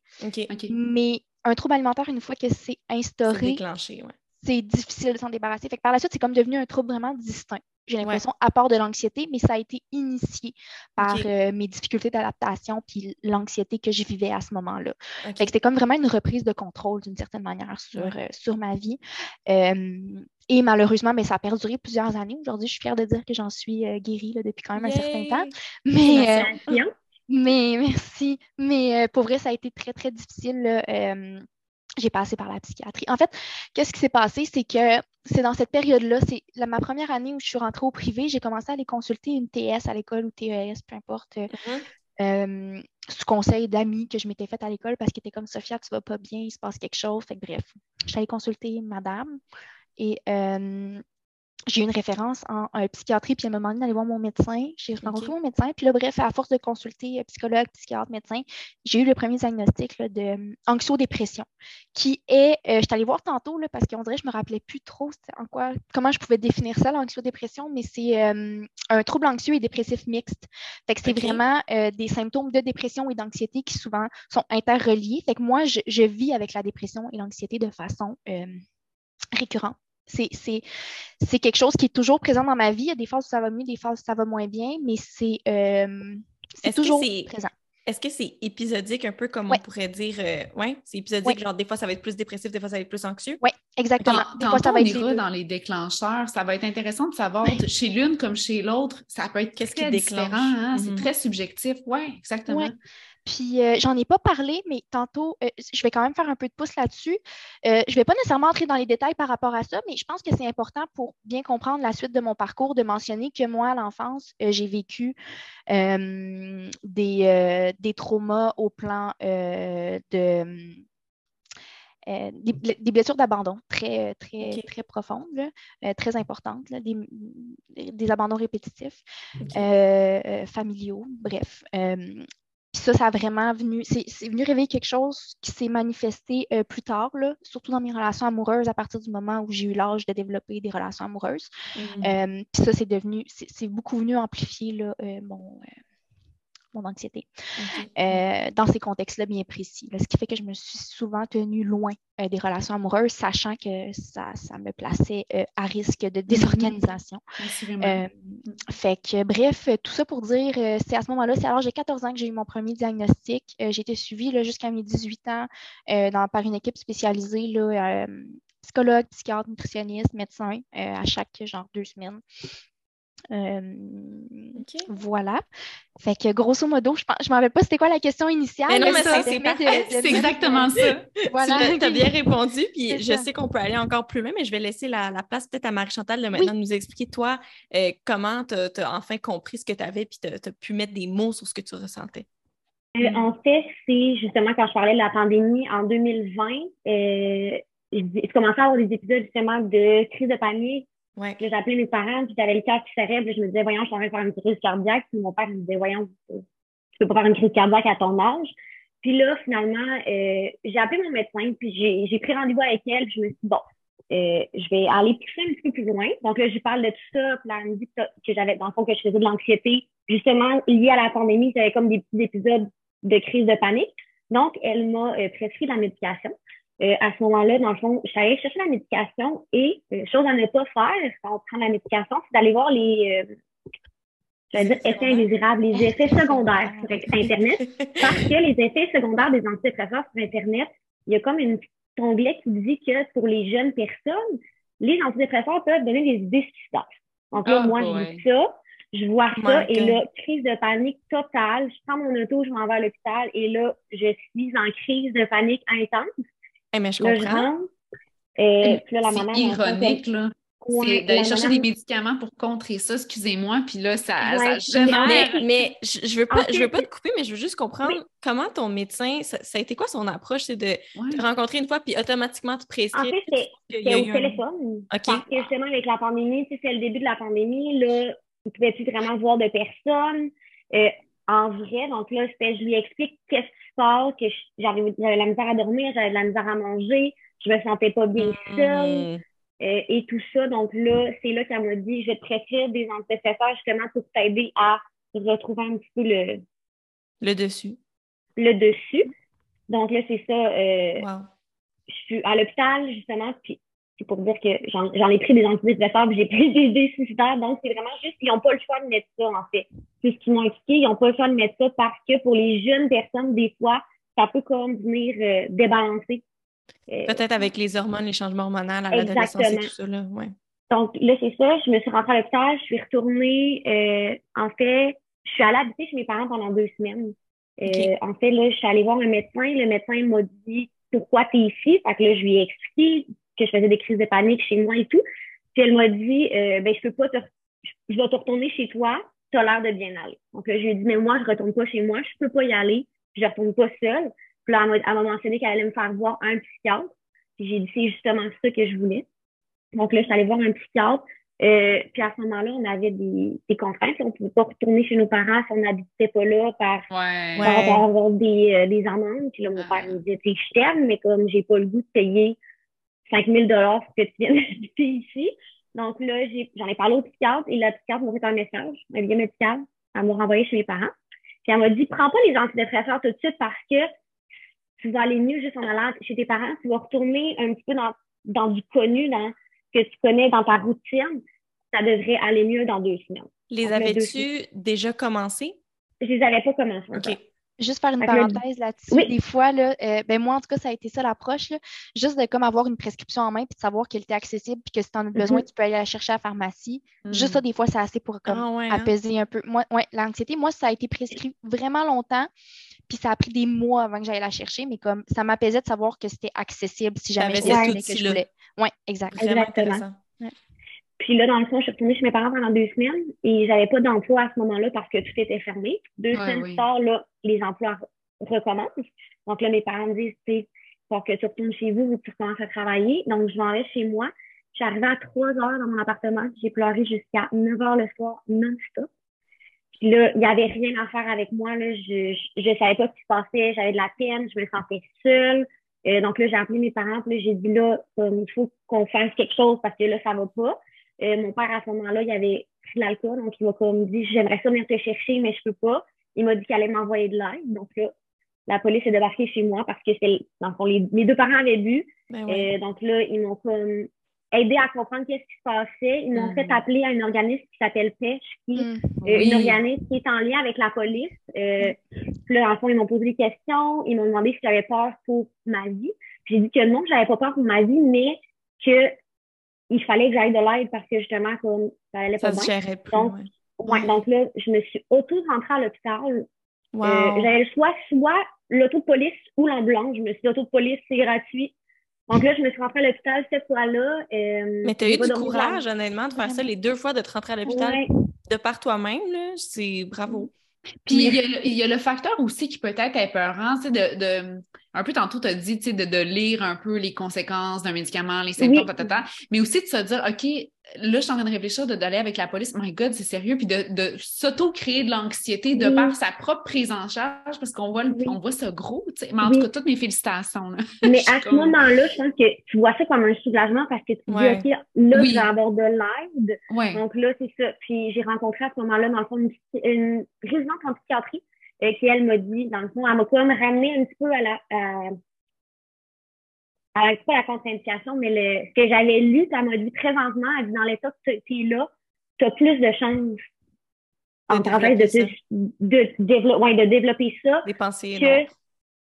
Mais un trouble alimentaire, une fois que c'est instauré, déclenché, ouais c'est difficile de s'en débarrasser. Fait par la suite, c'est comme devenu un trouble vraiment distinct. J'ai l'impression, à part de l'anxiété, mais ça a été initié par euh, mes difficultés d'adaptation puis l'anxiété que je vivais à ce moment-là. C'était comme vraiment une reprise de contrôle d'une certaine manière sur, euh, sur ma vie. et malheureusement, mais ça a perduré plusieurs années. Aujourd'hui, je suis fière de dire que j'en suis euh, guérie depuis quand même un certain temps. Mais, mais merci. Mais pour vrai, ça a été très, très difficile j'ai passé par la psychiatrie. En fait, qu'est-ce qui s'est passé? C'est que c'est dans cette période-là, c'est ma première année où je suis rentrée au privé, j'ai commencé à aller consulter une TS à l'école ou TES, peu importe, euh, sous conseil d'amis que je m'étais faite à l'école parce qu'ils étaient comme Sophia, tu vas pas bien, il se passe quelque chose. Fait bref, je allée consulter madame et euh, j'ai eu une référence en, psychiatrie, puis à un moment donné, d'aller voir mon médecin. J'ai rencontré mon médecin, puis là, bref, à force de consulter euh, psychologue, psychiatre, médecin, j'ai eu le premier diagnostic de euh, anxio-dépression, qui est, euh, je suis allée voir tantôt, là, parce qu'on dirait que je me rappelais plus trop en quoi, comment je pouvais définir ça, l'anxio-dépression, mais c'est un trouble anxieux et dépressif mixte. Fait que c'est vraiment des symptômes de dépression et d'anxiété qui souvent sont interreliés. Fait que moi, je, je vis avec la dépression et l'anxiété de façon récurrente. C'est quelque chose qui est toujours présent dans ma vie. Il y a des phases où ça va mieux, des phases où ça va moins bien, mais c'est euh, toujours présent. Est-ce que c'est épisodique, un peu comme on pourrait dire? Euh, oui, c'est épisodique, genre des fois ça va être plus dépressif, des fois ça va être plus anxieux? Oui, exactement. des fois ça va être dans les déclencheurs. Ça va être intéressant de savoir chez l'une comme chez l'autre, ça peut être Qu'est-ce qui différent. Hein? C'est mm-hmm. très subjectif. Oui, exactement. Puis euh, j'en ai pas parlé, mais tantôt, euh, je vais quand même faire un peu de pouce là-dessus. Euh, je ne vais pas nécessairement entrer dans les détails par rapport à ça, mais je pense que c'est important pour bien comprendre la suite de mon parcours de mentionner que moi, à l'enfance, j'ai vécu des, des, traumas au plan de des, blessures d'abandon très, très, très profondes, très importantes, des, abandons répétitifs, familiaux, bref ça, ça a vraiment venu, c'est venu réveiller quelque chose qui s'est manifesté euh, plus tard, là, surtout dans mes relations amoureuses, à partir du moment où j'ai eu l'âge de développer des relations amoureuses. Mmh. Euh, puis ça, c'est devenu, c'est beaucoup venu amplifier là, euh, mon, mon anxiété euh, dans ces contextes-là bien précis. ce qui fait que je me suis souvent tenue loin euh, des relations amoureuses, sachant que ça, ça me plaçait euh, à risque de mm-hmm. désorganisation. fait que, bref, tout ça pour dire, c'est à ce moment-là, c'est alors j'ai 14 ans que j'ai eu mon premier diagnostic. j'ai été suivie jusqu'à mes 18 ans dans, par une équipe spécialisée, là, psychologue, psychiatre, nutritionniste, médecin, à chaque genre deux semaines. Euh, Voilà. Fait que grosso modo, je ne me rappelle pas c'était quoi la question initiale. Mais non, mais c'est exactement ça. Voilà. Tu as bien répondu, puis je sais qu'on peut aller encore plus loin, mais je vais laisser la, place peut-être à Marie-Chantal de maintenant de nous expliquer, toi, euh, comment tu as, enfin compris ce que tu avais, puis tu as, pu mettre des mots sur ce que tu ressentais. Euh, en fait, c'est justement quand je parlais de la pandémie en 2020, euh, je commençais à avoir des épisodes justement de crise de panique, Ouais. J'ai appelé mes parents, puis j'avais le cœur qui serrait, puis je me disais, voyons, je suis en train de faire une crise cardiaque. Puis mon père me disait, voyons, tu peux pas faire une crise cardiaque à ton âge. Puis là, finalement, euh, j'ai appelé mon médecin, puis j'ai pris rendez-vous avec elle, puis je me suis dit, bon, euh, je vais aller pousser un petit peu plus loin. Donc là, je parle de tout ça, puis là, elle me dit que, que j'avais, dans le fond, que je faisais de l'anxiété, justement, liée à la pandémie, j'avais comme des petits épisodes de crise de panique. Donc, elle m'a euh, prescrit de la médication. Euh, à ce moment-là, dans le fond, je suis allée chercher la médication et euh, chose à ne pas faire quand on prend la médication, c'est d'aller voir les euh, dire effets indésirables, les effets secondaires sur Internet. Parce que les effets secondaires des antidépresseurs sur Internet, il y a comme une onglet qui dit que pour les jeunes personnes, les antidépresseurs peuvent donner des idées suicidaires. Donc là, oh moi, je dis ça, je vois ça, et là, crise de panique totale. Je prends mon auto, je m'en vais à l'hôpital, et là, je suis en crise de panique intense. Mais je comprends. c'est ironique, là. c'est d'aller chercher des médicaments pour contrer ça, excusez-moi, puis là, ça, génère... Mais, je, je veux pas, je veux pas te couper, mais je veux juste comprendre comment ton médecin, ça, a été quoi son approche? C'est de te rencontrer une fois, puis automatiquement te prescrire? En fait, c'était au téléphone. Parce que justement, avec la pandémie, c'est le début de la pandémie, là, ne pouvait plus vraiment voir de personne. Euh, en vrai, donc là, je lui explique qu'est-ce que j'avais la misère à dormir, j'avais de la misère à manger, je me sentais pas bien mm. seule euh, et tout ça. Donc là, c'est là qu'elle m'a dit, je vais te prescrire des antidépresseurs justement pour t'aider à retrouver un petit peu le... Le dessus. Le dessus. Donc là, c'est ça. Euh, je suis à l'hôpital, justement, puis c'est pour dire que j'en ai pris des antidépresseurs, j'ai pris des idées suicidaires. Donc, c'est vraiment juste qu'ils n'ont pas le choix de mettre ça, en fait. C'est ce qu'ils m'ont expliqué. Ils n'ont pas le choix de mettre ça parce que pour les jeunes personnes, des fois, ça peut comme venir euh, débalancer. Euh, Peut-être avec les hormones, les changements hormonaux à l'adolescence et tout ça, là. Ouais. Donc, là, c'est ça. Je me suis rentrée à l'hôpital. Je suis retournée. Euh, en fait, je suis allée habiter chez mes parents pendant deux semaines. En fait, là, je suis allée voir un médecin. Le médecin m'a dit pourquoi tu es ici. Fait que là, je lui ai expliqué que je faisais des crises de panique chez moi et tout. Puis elle m'a dit, ben, je peux pas te, je vais te retourner chez toi, tu as l'air de bien aller. Donc, là, je lui ai dit, mais moi, je retourne pas chez moi, je peux pas y aller, je retourne pas seule. Puis là, elle m'a mentionné qu'elle allait me faire voir un psychiatre. Puis j'ai dit, c'est justement ça que je voulais. Donc là, je suis allée voir un psychiatre. Euh, puis à ce moment-là, on avait des, des contraintes. On ne pouvait pas retourner chez nos parents si on n'habitait pas là par, ouais. par avoir des, euh, des amendes. Puis là, mon père me disait, je t'aime, mais comme j'ai pas le goût de payer 5 000 pour que tu viennes habiter ici. Donc là, j'en ai, parlé au psychiatre et la psychiatre m'a fait un message, un lien médical. Elle m'a renvoyé chez mes parents. Puis elle m'a dit, prends pas les antidépresseurs tout de suite parce que tu vas aller mieux juste en allant chez tes parents. Tu vas retourner un petit peu dans, dans du connu, dans ce que tu connais dans ta routine. Ça devrait aller mieux dans deux semaines. Les avais-tu déjà commencé? Je les avais pas commencé. OK. Juste faire une parenthèse là-dessus. Des fois, là, euh, ben moi, en tout cas, ça a été ça l'approche. Juste de comme avoir une prescription en main puis de savoir qu'elle était accessible puis que si tu en as besoin, mm-hmm. tu peux aller la chercher à la pharmacie. Juste ça, des fois, c'est assez pour comme, ah, hein? apaiser un peu. Moi, ouais, l'anxiété, moi, ça a été prescrit vraiment longtemps. Puis ça a pris des mois avant que j'aille la chercher, mais comme ça m'apaisait de savoir que c'était accessible si jamais je que je voulais. Oui, exact. Exactement. Puis là, dans le fond, je suis retournée chez mes parents pendant deux semaines et j'avais pas d'emploi à ce moment-là parce que tout était fermé. Deux semaines plus tard, là, les emplois recommencent. Donc là, mes parents me disent, tu faut que tu retournes chez vous, tu recommences à travailler. Donc, je m'en vais chez moi. Je suis arrivée à trois heures dans mon appartement. J'ai pleuré jusqu'à 9 heures le soir, non-stop. Puis là, il n'y avait rien à faire avec moi. Là. Je ne savais pas ce qui se passait. J'avais de la peine. Je me sentais seule. Euh, donc là, j'ai appelé mes parents. Puis là, j'ai dit, là, il faut qu'on fasse quelque chose parce que là, ça va pas. Euh, mon père, à ce moment-là, il avait pris de l'alcool, donc il m'a comme dit J'aimerais ça venir te chercher, mais je peux pas. Il m'a dit qu'il allait m'envoyer de l'aide. Donc là, la police est débarquée chez moi parce que c'est les, mes deux parents avaient bu. Ben euh, donc là, ils m'ont comme aidé à comprendre qu'est-ce qui se passait. Ils m'ont fait appeler à un organisme qui s'appelle Pêche, qui mm. euh, une organisme qui est en lien avec la police. Euh, puis là, en fond, ils m'ont posé des questions. Ils m'ont demandé si j'avais peur pour ma vie. J'ai dit que non, j'avais pas peur pour ma vie, mais que il fallait que j'aille de l'aide parce que justement, comme ça allait pas ça bien. Se plus, Donc, Ouais, donc là, je me suis auto-rentrée à l'hôpital. Euh. J'avais le choix, soit l'auto de police ou l'ambulance. Je me suis dit, auto de police, c'est gratuit. Donc là, je me suis rentrée à l'hôpital cette fois-là. Euh, Mais tu as eu pas du courage, honnêtement, de faire ça les deux fois, de te rentrer à l'hôpital de par toi-même. C'est bravo. Puis il y, a, le- il y a le facteur aussi qui peut être épeurant, tu sais, de, de- un peu tantôt, tu as dit, tu sais, de, de lire un peu les conséquences d'un médicament, les symptômes, Oui. mais aussi de se dire, OK, là, je suis en train de réfléchir, de- d'aller avec la police, my God, c'est sérieux, puis de, de s'auto-créer de l'anxiété de Oui. par sa propre prise en charge, parce qu'on voit, Oui. on voit ça gros, tu sais. Mais en Oui. tout cas, toutes mes félicitations. là. Mais à ce moment-là, je pense que tu vois ça comme un soulagement parce que tu Ouais. dis, OK, là, je vais avoir de l'aide. Ouais. Donc là, c'est ça. Puis j'ai rencontré à ce moment-là, dans le fond, une, une résidente en psychiatrie euh, qui, elle, m'a dit, dans le fond, elle m'a quand même ramené un petit peu à la, à, petit peu à la contre-indication, mais le, ce que j'avais lu, ça m'a dit présentement, elle dit, dans l'état que tu es là, tu as plus de chances en De parenthèse, de, développer te- de, développer, ouais, de développer ça Des pensées que, noires.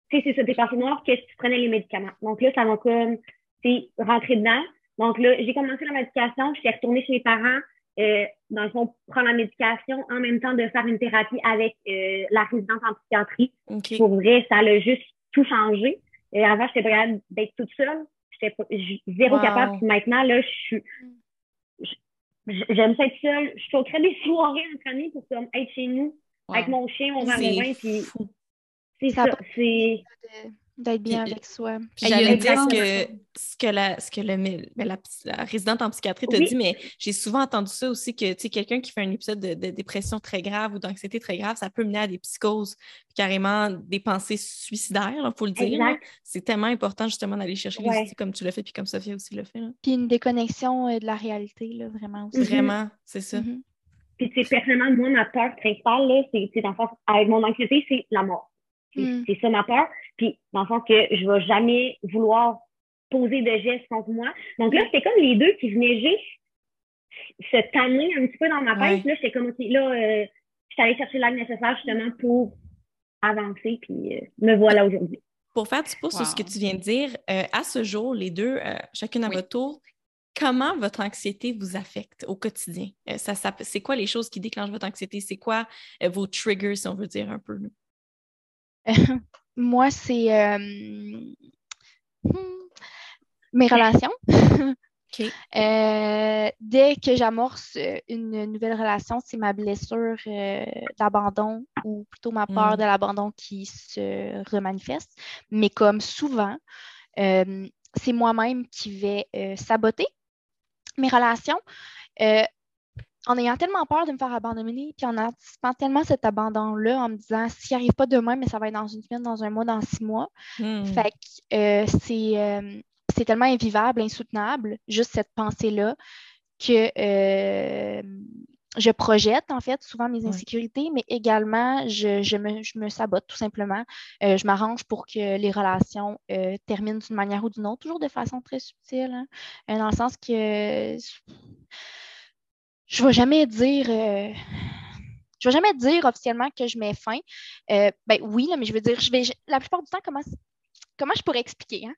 tu sais, c'est ça, des pensées noires que si tu prenais les médicaments. Donc là, ça m'a comme, tu sais, rentré dedans. Donc là, j'ai commencé la médication, je suis retournée chez mes parents, euh, dans le fond, prendre la médication en même temps de faire une thérapie avec euh, la résidence en psychiatrie. OK. Pour vrai, ça a juste tout changé. Et avant, j'étais pas capable d'être toute seule. J'étais zéro Wow. capable. Puis maintenant, là, je suis, j'aime ça être seule. Je choquerais des soirées entre amis pour comme être chez nous avec mon chien, mon C'est puis c'est Ça C'est, D'être bien Puis- avec soi. J'allais dire ce que, ce que, la, ce que le, mais la, la résidente en psychiatrie t'a Oui. dit, mais j'ai souvent entendu ça aussi que tu sais, quelqu'un qui fait un épisode de, de dépression très grave ou d'anxiété très grave, ça peut mener à des psychoses, puis carrément des pensées suicidaires, il faut le dire. C'est tellement important justement d'aller chercher les outils comme tu l'as fait, puis comme Sophia aussi l'a fait. là. Puis une déconnexion euh, de la réalité, là, vraiment aussi. Vraiment, c'est ça. Mhm. Puis, sais, personnellement, moi, ma peur principale, là, c'est, le avec mon anxiété, c'est la mort. C'est, Mm. c'est ça ma peur. Puis, dans le fond, que je vais jamais vouloir poser de gestes contre moi. Donc là, c'était comme les deux qui venaient juste se tanner un petit peu dans ma tête. Ouais. Là, j'étais comme, OK, là, euh, je suis allée chercher l'aide nécessaire justement pour avancer, puis euh, me voilà aujourd'hui. Pour faire du pouce sur ce que Wow. tu viens de dire, euh, à ce jour, les deux, euh, chacune à Oui. votre tour, comment votre anxiété vous affecte au quotidien? Euh, ça, ça- c'est quoi les choses qui déclenchent votre anxiété? C'est quoi euh, vos triggers, si on veut dire un peu? Moi, c'est euh, hmm, mes relations. Euh, dès que j'amorce euh, une nouvelle relation, c'est ma blessure euh, d'abandon ou plutôt ma peur Mm. de l'abandon qui se remanifeste. Mais comme souvent, euh, c'est moi-même qui vais saboter mes relations en ayant tellement peur de me faire abandonner, puis en anticipant tellement cet abandon-là, en me disant s'il n'y arrive pas demain, mais ça va être dans une semaine, dans un mois, dans six mois. Hmm. Fait que euh, c'est euh, c'est tellement invivable, insoutenable, juste cette pensée-là, que euh, je projette en fait souvent mes insécurités, mais également je, je me, je me sabote tout simplement. Euh, je m'arrange pour que les relations euh, terminent d'une manière ou d'une autre, toujours de façon très subtile, hein, dans le sens que je ne vais jamais dire. euh, je vais jamais dire officiellement que je mets fin. Euh, ben oui, là, mais je veux dire, je vais, je- la plupart du temps, comment, comment je pourrais expliquer? hein?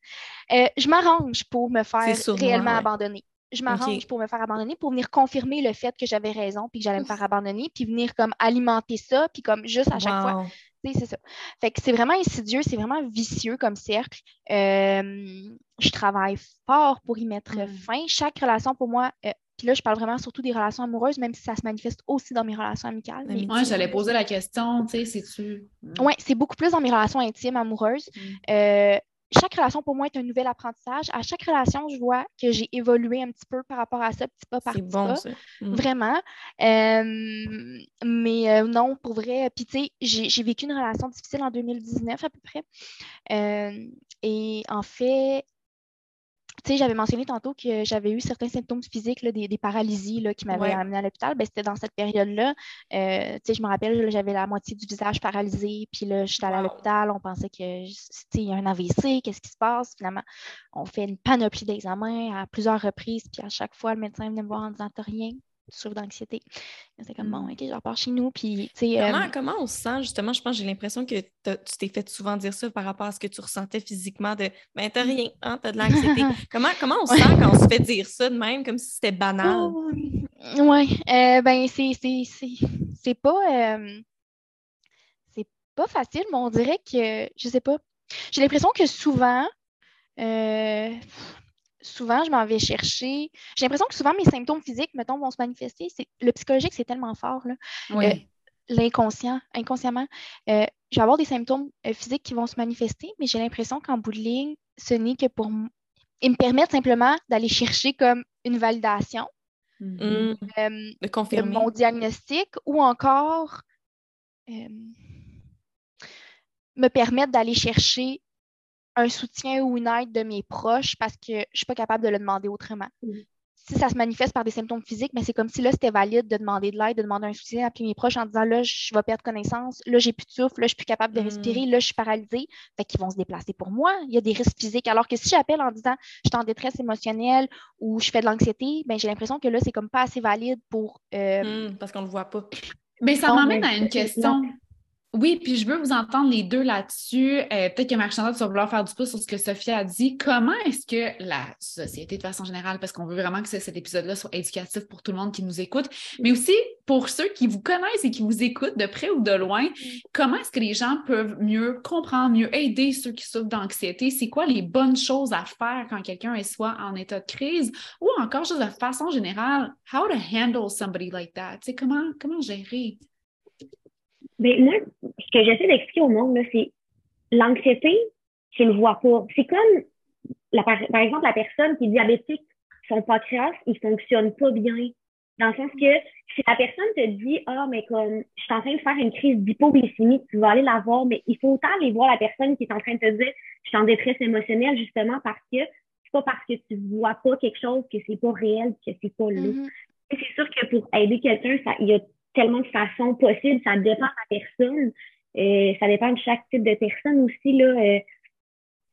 Euh, je m'arrange pour me faire réellement ouais. abandonner. Je m'arrange pour me faire abandonner, pour venir confirmer le fait que j'avais raison puis que j'allais me faire abandonner, puis venir comme alimenter ça, puis comme juste à chaque fois. Wow. C'est ça. Fait que c'est vraiment insidieux, c'est vraiment vicieux comme cercle. Euh, je travaille fort pour y mettre Mm. fin. Chaque relation pour moi, euh, puis là, je parle vraiment surtout des relations amoureuses, même si ça se manifeste aussi dans mes relations amicales. mais-. Ouais, j'allais poser la question, tu sais, c'est-tu. oui, c'est beaucoup plus dans mes relations intimes, amoureuses. Mm. Euh, chaque relation pour moi est un nouvel apprentissage. À chaque relation, je vois que j'ai évolué un petit peu par rapport à ça, petit pas par petit bon, pas. ça. Hmm. Vraiment. Euh, mais euh, non, pour vrai. Puis, tu sais, j'ai j'ai vécu une relation difficile en 2019 à peu près. Euh, et en fait, tu sais, j'avais mentionné tantôt que j'avais eu certains symptômes physiques, là, des, des paralysies là, qui m'avaient Ouais. amené à l'hôpital. Ben, C'était dans cette période-là. Euh, tu sais, je me rappelle, j'avais la moitié du visage paralysé. Puis là, j'étais allée à l'hôpital. On pensait que, a un AVC. Qu'est-ce qui se passe? Finalement, on fait une panoplie d'examens à plusieurs reprises. Puis à chaque fois, le médecin venait me voir en disant T'as rien. Souffres d'anxiété. C'est comme, bon, mm. OK, je repars chez nous. Puis, euh, comment, comment on se sent, justement? Je pense j'ai l'impression que tu t'es fait souvent dire ça par rapport à ce que tu ressentais physiquement de, ben, t'as rien, hein, t'as de l'anxiété. comment, comment on se sent quand on se fait dire ça de même, comme si c'était banal? Oh, oui, euh, ben, c'est pas. Euh, c'est pas facile, mais on dirait que, je sais pas, j'ai l'impression que souvent, souvent, je m'en vais chercher. J'ai l'impression que souvent, mes symptômes physiques, mettons, vont se manifester. Le psychologique, c'est tellement fort. Euh, l'inconscient, inconsciemment, euh, je vais avoir des symptômes euh, physiques qui vont se manifester, mais j'ai l'impression qu'en bout de ligne, ce n'est que pour ils me permettent simplement d'aller chercher comme une validation mm-hmm. de confirmer mon diagnostic ou encore me permettre d'aller chercher un soutien ou une aide de mes proches parce que je ne suis pas capable de le demander autrement. Mm. Si ça se manifeste par des symptômes physiques, mais c'est comme si là, c'était valide de demander de l'aide, de demander un soutien, d'appeler mes proches en disant là, je vais perdre connaissance, là, j'ai plus de souffle, là, je suis plus capable de mm. respirer, là, je suis paralysée. Fait qu'ils vont se déplacer pour moi. Il y a des risques physiques. Alors que si j'appelle en disant je suis en détresse émotionnelle ou je fais de l'anxiété, ben j'ai l'impression que là, c'est comme pas assez valide pour. Euh, mm, parce qu'on ne le voit pas. Mais ça m'emmène à une question. Oui, puis je veux vous entendre les deux là-dessus. Euh, peut-être que Marie-Chantal, tu vas vouloir faire du pouce sur ce que Sophie a dit. Comment est-ce que la société, de façon générale, parce qu'on veut vraiment que cet épisode-là soit éducatif pour tout le monde qui nous écoute, mais aussi pour ceux qui vous connaissent et qui vous écoutent de près ou de loin, mm. comment est-ce que les gens peuvent mieux comprendre, mieux aider ceux qui souffrent d'anxiété? C'est quoi les bonnes choses à faire quand quelqu'un est soit en état de crise ou encore, juste de façon générale, how to handle somebody like that? Tu sais, comment, comment gérer? Ben, moi, ce que j'essaie d'expliquer au monde, c'est l'anxiété, tu le vois pas. C'est comme, la, par, exemple, la personne qui est diabétique, son pancréas, il fonctionne pas bien. Dans le sens que si la personne te dit Ah, mais comme je suis en train de faire une crise d'hypoglycémie, tu vas aller la voir, mais il faut autant aller voir la personne qui est en train de te dire Je suis en détresse émotionnelle, justement parce que c'est pas parce que tu vois pas quelque chose que c'est pas réel, que c'est pas là. Mm-hmm. C'est sûr que pour aider quelqu'un, il y a tellement de façons possibles. Ça dépend de la personne. Euh, ça dépend de chaque type de personne aussi. Là, euh,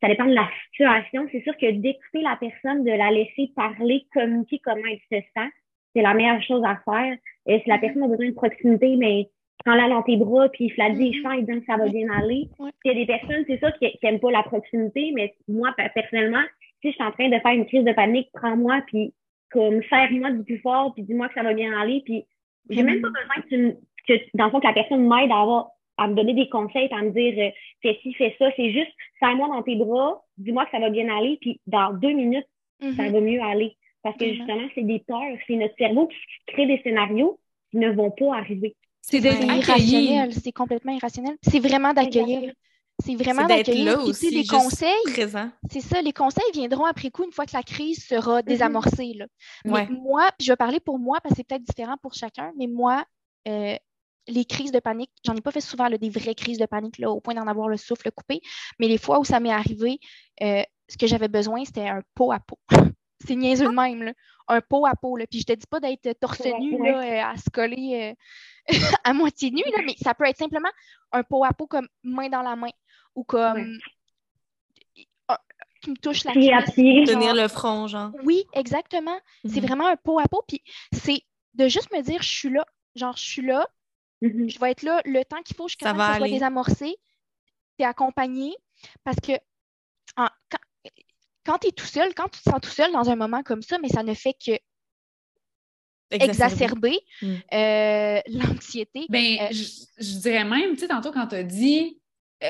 ça dépend de la situation. C'est sûr que d'écouter la personne, de la laisser parler, communiquer comment elle se sent, c'est la meilleure chose à faire. Et si la personne a besoin de proximité, mais prends-la dans tes bras, puis je la dis, je et dis que ça va bien aller. Il y a des personnes, c'est sûr, qui n'aiment pas la proximité, mais moi, personnellement, si je suis en train de faire une crise de panique, prends-moi, puis comme serre-moi du plus fort, puis dis-moi que ça va bien aller, puis j'ai même pas besoin que, tu, que, dans le fond, que la personne m'aide à avoir à me donner des conseils, à me dire euh, fais ci, fais ça. C'est juste serre-moi dans tes bras, dis-moi que ça va bien aller, puis dans deux minutes, ça mm-hmm. va mieux aller. Parce que justement, c'est des peurs, c'est notre cerveau qui crée des scénarios qui ne vont pas arriver. C'est irrationnel, c'est complètement irrationnel. C'est vraiment d'accueillir. C'est vraiment d'accueillir. aussi, les conseils, c'est ça, les conseils viendront après coup une fois que la crise sera mm-hmm. désamorcée. Là. Mais moi, je vais parler pour moi parce que c'est peut-être différent pour chacun, mais moi, euh, les crises de panique, j'en ai pas fait souvent des vraies crises de panique là, au point d'en avoir le souffle coupé, mais les fois où ça m'est arrivé, euh, ce que j'avais besoin, c'était un pot à pot. c'est niaiseux de même, là. un pot à pot. Là. Puis je te dis pas d'être torse nu euh, à se coller à moitié nu, là, mais ça peut être simplement un pot à pot comme main dans la main ou comme ah, qui me touche la cuisse. Tenir le front, genre. Oui, exactement. C'est mhm. vraiment un pot à pot. Puis c'est de juste me dire, je suis là. Genre, je suis là. Mhm. Je vais être là le temps qu'il faut jusqu'à ce que ça soit désamorcé. Tu es accompagné. Parce que quand, tu es tout seul, quand tu te sens tout seul dans un moment comme ça, mais ça ne fait que exacerber, mm. euh, l'anxiété. Ben, euh, je, dirais même, tu sais, tantôt quand tu as dit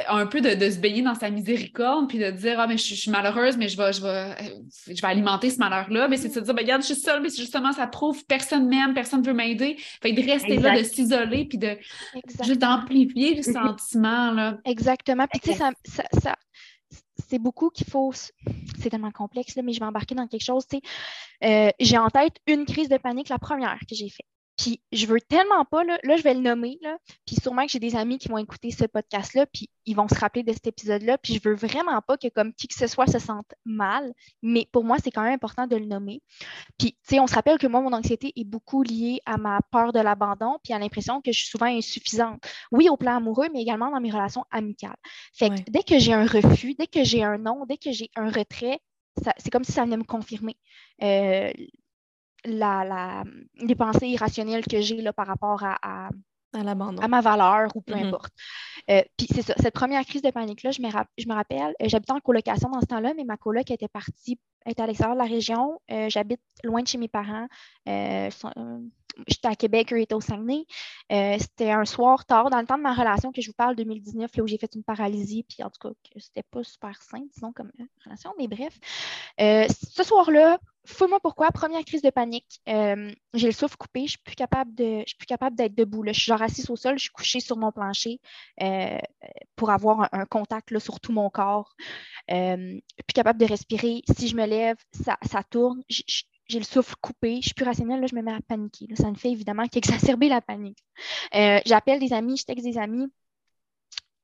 un peu de, se baigner dans sa miséricorde, puis de dire Ah, mais je, suis malheureuse, mais je vais, je vais, je vais alimenter ce malheur-là. Mais c'est de se dire ben, Regarde, je suis seule, mais justement, ça prouve personne m'aime, personne ne veut m'aider. Fait de rester là, de s'isoler, puis de juste d'amplifier le mm-hmm. sentiment. Là. Exactement. Puis tu sais, ça, ça, c'est beaucoup qu'il faut. C'est tellement complexe, là, mais je vais embarquer dans quelque chose. Euh, j'ai en tête une crise de panique, la première que j'ai faite. Puis je veux tellement pas, là, là je vais le nommer, là, puis sûrement que j'ai des amis qui vont écouter ce podcast-là, puis ils vont se rappeler de cet épisode-là, puis je veux vraiment pas que comme qui que ce soit se sente mal, mais pour moi, c'est quand même important de le nommer. Puis, tu sais, on se rappelle que moi, mon anxiété est beaucoup liée à ma peur de l'abandon, puis à l'impression que je suis souvent insuffisante. Oui, au plan amoureux, mais également dans mes relations amicales. Fait que dès que j'ai un refus, dès que j'ai un non, dès que j'ai un retrait, c'est comme si ça venait me confirmer. Euh, la, les pensées irrationnelles que j'ai par rapport à, à, à, ma valeur ou peu Mhm. importe. Euh, puis c'est ça, cette première crise de panique-là, je je me rappelle, euh, j'habitais en colocation dans ce temps-là, mais ma coloc était partie, était à l'extérieur de la région. Euh, J'habite loin de chez mes parents. J'étais à Québec, eux étaient au Saguenay. Euh, c'était un soir tard, dans le temps de ma relation que je vous parle, 2019, là, où j'ai fait une paralysie, puis en tout cas, c'était pas super sain, disons, comme euh, relation, mais bref. Euh, ce soir-là, fous-moi pourquoi, première crise de panique. J'ai le souffle coupé, je suis plus capable de, je suis plus capable d'être debout. Je suis genre assise au sol, je suis couchée sur mon plancher pour avoir un, contact là, sur tout mon corps. Euh, plus capable de respirer. Si je me lève, ça, tourne. J'ai le souffle coupé. Je suis plus rationnelle, là, je me mets à paniquer. là. Ça me fait évidemment qu'exacerber la panique. Euh, J'appelle des amis, je texte des amis.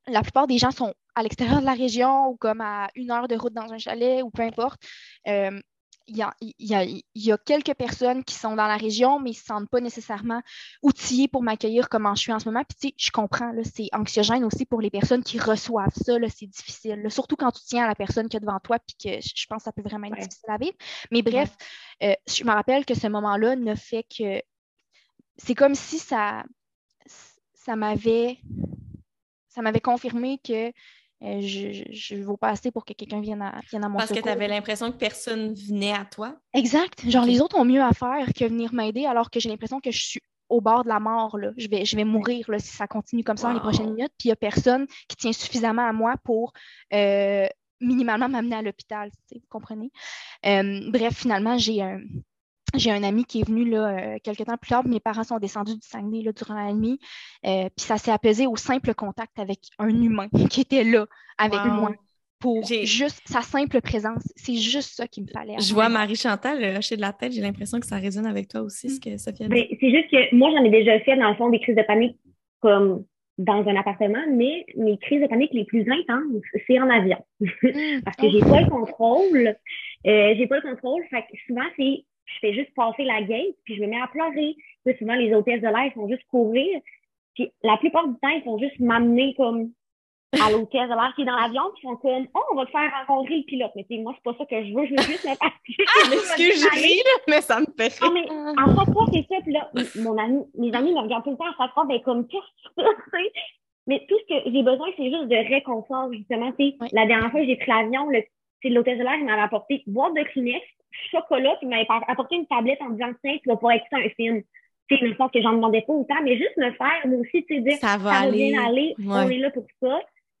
La plupart des gens sont à l'extérieur de la région ou comme à une heure de route dans un chalet ou peu importe. Euh, il y, a, il, y a, il y a quelques personnes qui sont dans la région, mais ils ne se sentent pas nécessairement outillés pour m'accueillir comme je suis en ce moment. Puis, tu sais, je comprends, c'est anxiogène aussi pour les personnes qui reçoivent ça. C'est difficile. là. surtout quand tu tiens à la personne qui est devant toi, puis que je pense que ça peut vraiment être Ouais. difficile à vivre. Mais bref, euh, je me rappelle que ce moment-là ne fait que. C'est comme si ça, ça m'avait. Ça m'avait confirmé que euh, je ne vaux pas assez pour que quelqu'un vienne à, vienne à mon Parce que tu avais l'impression que personne venait à toi? Exact. Genre, les autres ont mieux à faire que venir m'aider alors que j'ai l'impression que je suis au bord de la mort. Là. Je, vais, je vais mourir là, si ça continue comme ça dans les prochaines minutes. Puis il n'y a personne qui tient suffisamment à moi pour euh, minimalement m'amener à l'hôpital. Vous comprenez? Euh, bref, finalement, j'ai un. J'ai un ami qui est venu là, euh, quelques temps plus tard. Mes parents sont descendus du Saguenay là, durant la nuit. Euh, puis ça s'est apaisé au simple contact avec un humain qui était là avec Wow. moi pour juste sa simple présence. C'est juste ça qu'il me fallait. Je vois Marie-Chantal hocher de la tête. J'ai l'impression que ça résonne avec toi aussi, ce que Sophia dit. Ben, c'est juste que moi, j'en ai déjà fait, dans le fond, des crises de panique comme dans un appartement, mais mes crises de panique les plus intenses, c'est en avion. Mm. Parce que j'ai pas le contrôle. Euh, j'ai pas le contrôle. Fait que souvent, c'est je fais juste passer la gate, puis je me mets à pleurer. Puis souvent, les hôtesses de l'air font juste courir. Puis la plupart du temps, ils font juste m'amener comme à l'hôtesse de l'air qui est dans l'avion, puis ils font comme Oh, on va te faire rencontrer le pilote. Mais tu sais, moi, c'est pas ça que je veux, je veux juste me partir. Ah, excuse, je ris, là, mais ça me fait Non, rire. mais Ah. à chaque fois, c'est ça. Puis là, mon ami, mes amis me regardent tout le temps à chaque fois, ben, comme, qu'est-ce que tu? Mais tout ce que j'ai besoin, c'est juste de réconfort, justement. Tu Oui. La dernière fois j'ai pris l'avion, le, c'est l'hôtesse de l'air qui m'avait apporté boîte de Kleenex, chocolat, puis il m'avait apporté une tablette en me disant, tiens, tu vas pouvoir écouter un film. Tu sais, une sorte que j'en demandais pas autant, mais juste me faire, moi aussi, tu sais, dire, Ça va ça va aller. bien aller, on est là pour ça.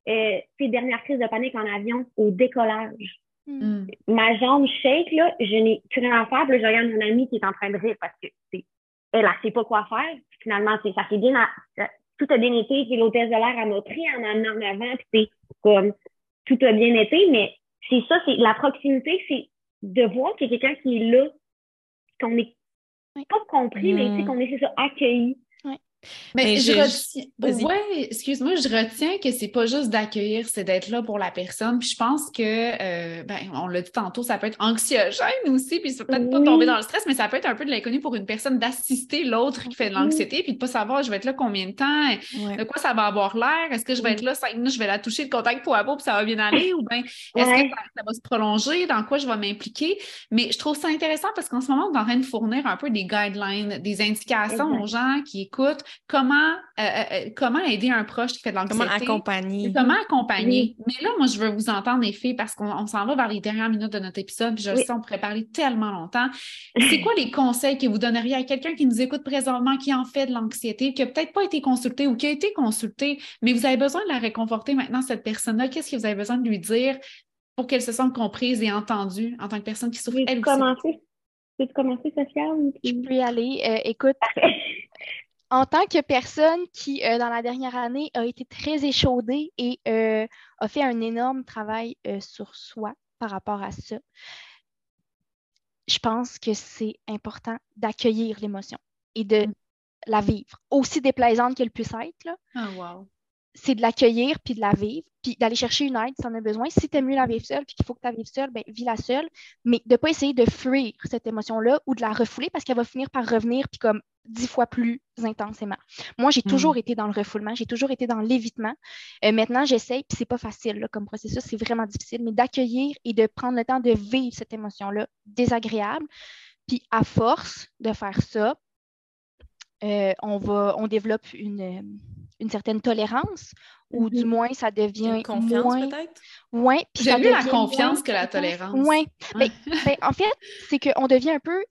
Euh, ces dernières crises de panique en avion, au décollage Mm. Mm. ma jambe shake, là, je n'ai plus rien à faire. Puis là, je regarde mon amie qui est en train de rire parce que c'est elle, elle sait pas quoi faire. Puis finalement, c'est ça s'est bien, à- ça- tout a bien été. Puis l'hôtesse de l'air, elle m'a pris en m'amenant en avant. Puis c'est comme, tout a bien été. Mais c'est ça, c'est la proximité, c'est de voir qu'il y a quelqu'un qui est là, qu'on n'est Oui. pas compris, mais tu sais, Mm. qu'on est, c'est ça, accueilli. Mais Mais je, je- retiens. vas-y. Ouais, excuse-moi, je retiens que c'est pas juste d'accueillir, c'est d'être là pour la personne. Puis je pense que, euh, ben, on l'a dit tantôt, ça peut être anxiogène aussi, puis ça peut peut-être pas tomber dans le stress, mais ça peut être un peu de l'inconnu pour une personne d'assister l'autre qui fait de Oui. l'anxiété, puis de pas savoir, je vais être là combien de temps, de quoi ça va avoir l'air, est-ce que je vais être là cinq minutes, je vais la toucher, le contact peau à peau, puis ça va bien aller, ou bien est-ce que ça, ça va se prolonger, dans quoi je vais m'impliquer? Mais je trouve ça intéressant parce qu'en ce moment, on est en train de fournir un peu des guidelines, des indications aux gens qui écoutent comment, euh, euh, comment aider un proche qui fait de Comment l'anxiété? accompagner? Comment accompagner? Mais là, moi, je veux vous entendre, les filles, parce qu'on on s'en va vers les dernières minutes de notre épisode, puis je le sais, on pourrait parler tellement longtemps. C'est quoi les conseils que vous donneriez à quelqu'un qui nous écoute présentement, qui en fait de l'anxiété, qui n'a peut-être pas été consulté ou qui a été consulté, mais vous avez besoin de la réconforter maintenant, cette personne-là? Qu'est-ce que vous avez besoin de lui dire pour qu'elle se sente comprise et entendue en tant que personne qui souffre elle aussi? commencer? Veux-tu commencer, Sophia? ou Je peux y aller. Euh, écoute. en tant que personne qui, euh, dans la dernière année, a été très échaudée et euh, a fait un énorme travail euh, sur soi par rapport à ça, je pense que c'est important d'accueillir l'émotion et de Mm. la vivre, aussi déplaisante qu'elle puisse être. là. Ah, wow. C'est de l'accueillir puis de la vivre, puis d'aller chercher une aide si en as besoin. Si tu mieux la vivre seule puis qu'il faut que tu la vives seule, ben, vis-la seule, mais de ne pas essayer de fuir cette émotion-là ou de la refouler parce qu'elle va finir par revenir puis comme dix fois plus intensément. Moi, j'ai Mm. toujours été dans le refoulement, j'ai toujours été dans l'évitement. Euh, maintenant, j'essaye, puis c'est pas facile là, comme processus, c'est vraiment difficile, mais d'accueillir et de prendre le temps de vivre cette émotion-là désagréable, Puis à force de faire ça, euh, on, va, on développe une, une certaine tolérance ou du mm-hmm. moins ça devient une confiance moins... peut-être? Oui j'aime mieux la confiance que la tolérance oui ben, ben, en fait c'est qu'on devient un peu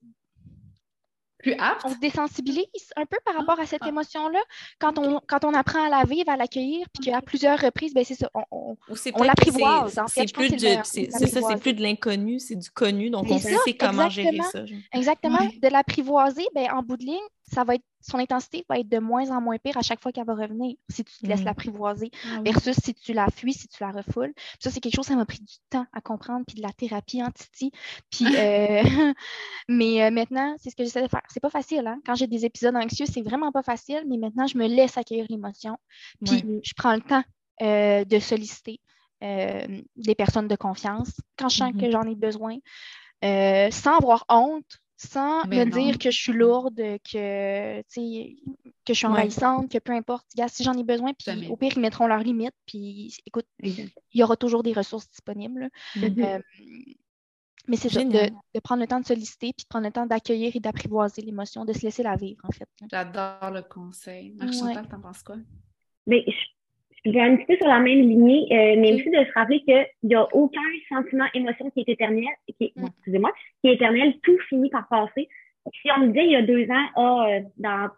plus apte? On se désensibilise un peu par rapport à cette ah. émotion-là. Quand, on, quand on apprend à la vivre, à l'accueillir, puis qu'à plusieurs reprises, ben c'est ça, on, on, l'apprivoise. C'est plus, ça, c'est plus de l'inconnu, c'est du connu, donc on sait comment gérer ça. Exactement. De l'apprivoiser, ben, en bout de ligne, ça va être son intensité va être de moins en moins pire à chaque fois qu'elle va revenir si tu te laisses mm. l'apprivoiser ah versus si tu la fuis, si tu la refoules. ça, c'est quelque chose, ça m'a pris du temps à comprendre, puis de la thérapie en Titi. Puis, euh, mais euh, maintenant, c'est ce que j'essaie de faire. C'est pas facile, hein? Quand j'ai des épisodes anxieux, c'est vraiment pas facile, mais maintenant, je me laisse accueillir l'émotion. Puis, je prends le temps euh, de solliciter des personnes de confiance quand je sens que mm-hmm. j'en ai besoin, sans avoir honte sans me dire que je suis lourde, que, que je suis envahissante, que peu importe. si j'en ai besoin, puis au pire, ils mettront leurs limites, puis écoute, il y aura toujours des ressources disponibles. Mm-hmm. Euh, mais c'est ça, de, prendre le temps de solliciter, puis de prendre le temps d'accueillir et d'apprivoiser l'émotion, de se laisser la vivre, en fait. J'adore le conseil. Ouais. t'en penses quoi? Mais je vais un petit peu sur la même lignée, euh, mais aussi de se rappeler qu'il n'y a aucun sentiment, émotion qui est éternel, qui mm. excusez-moi, qui est éternel, tout finit par passer. Si on me disait il y a deux ans, ah, euh, dans,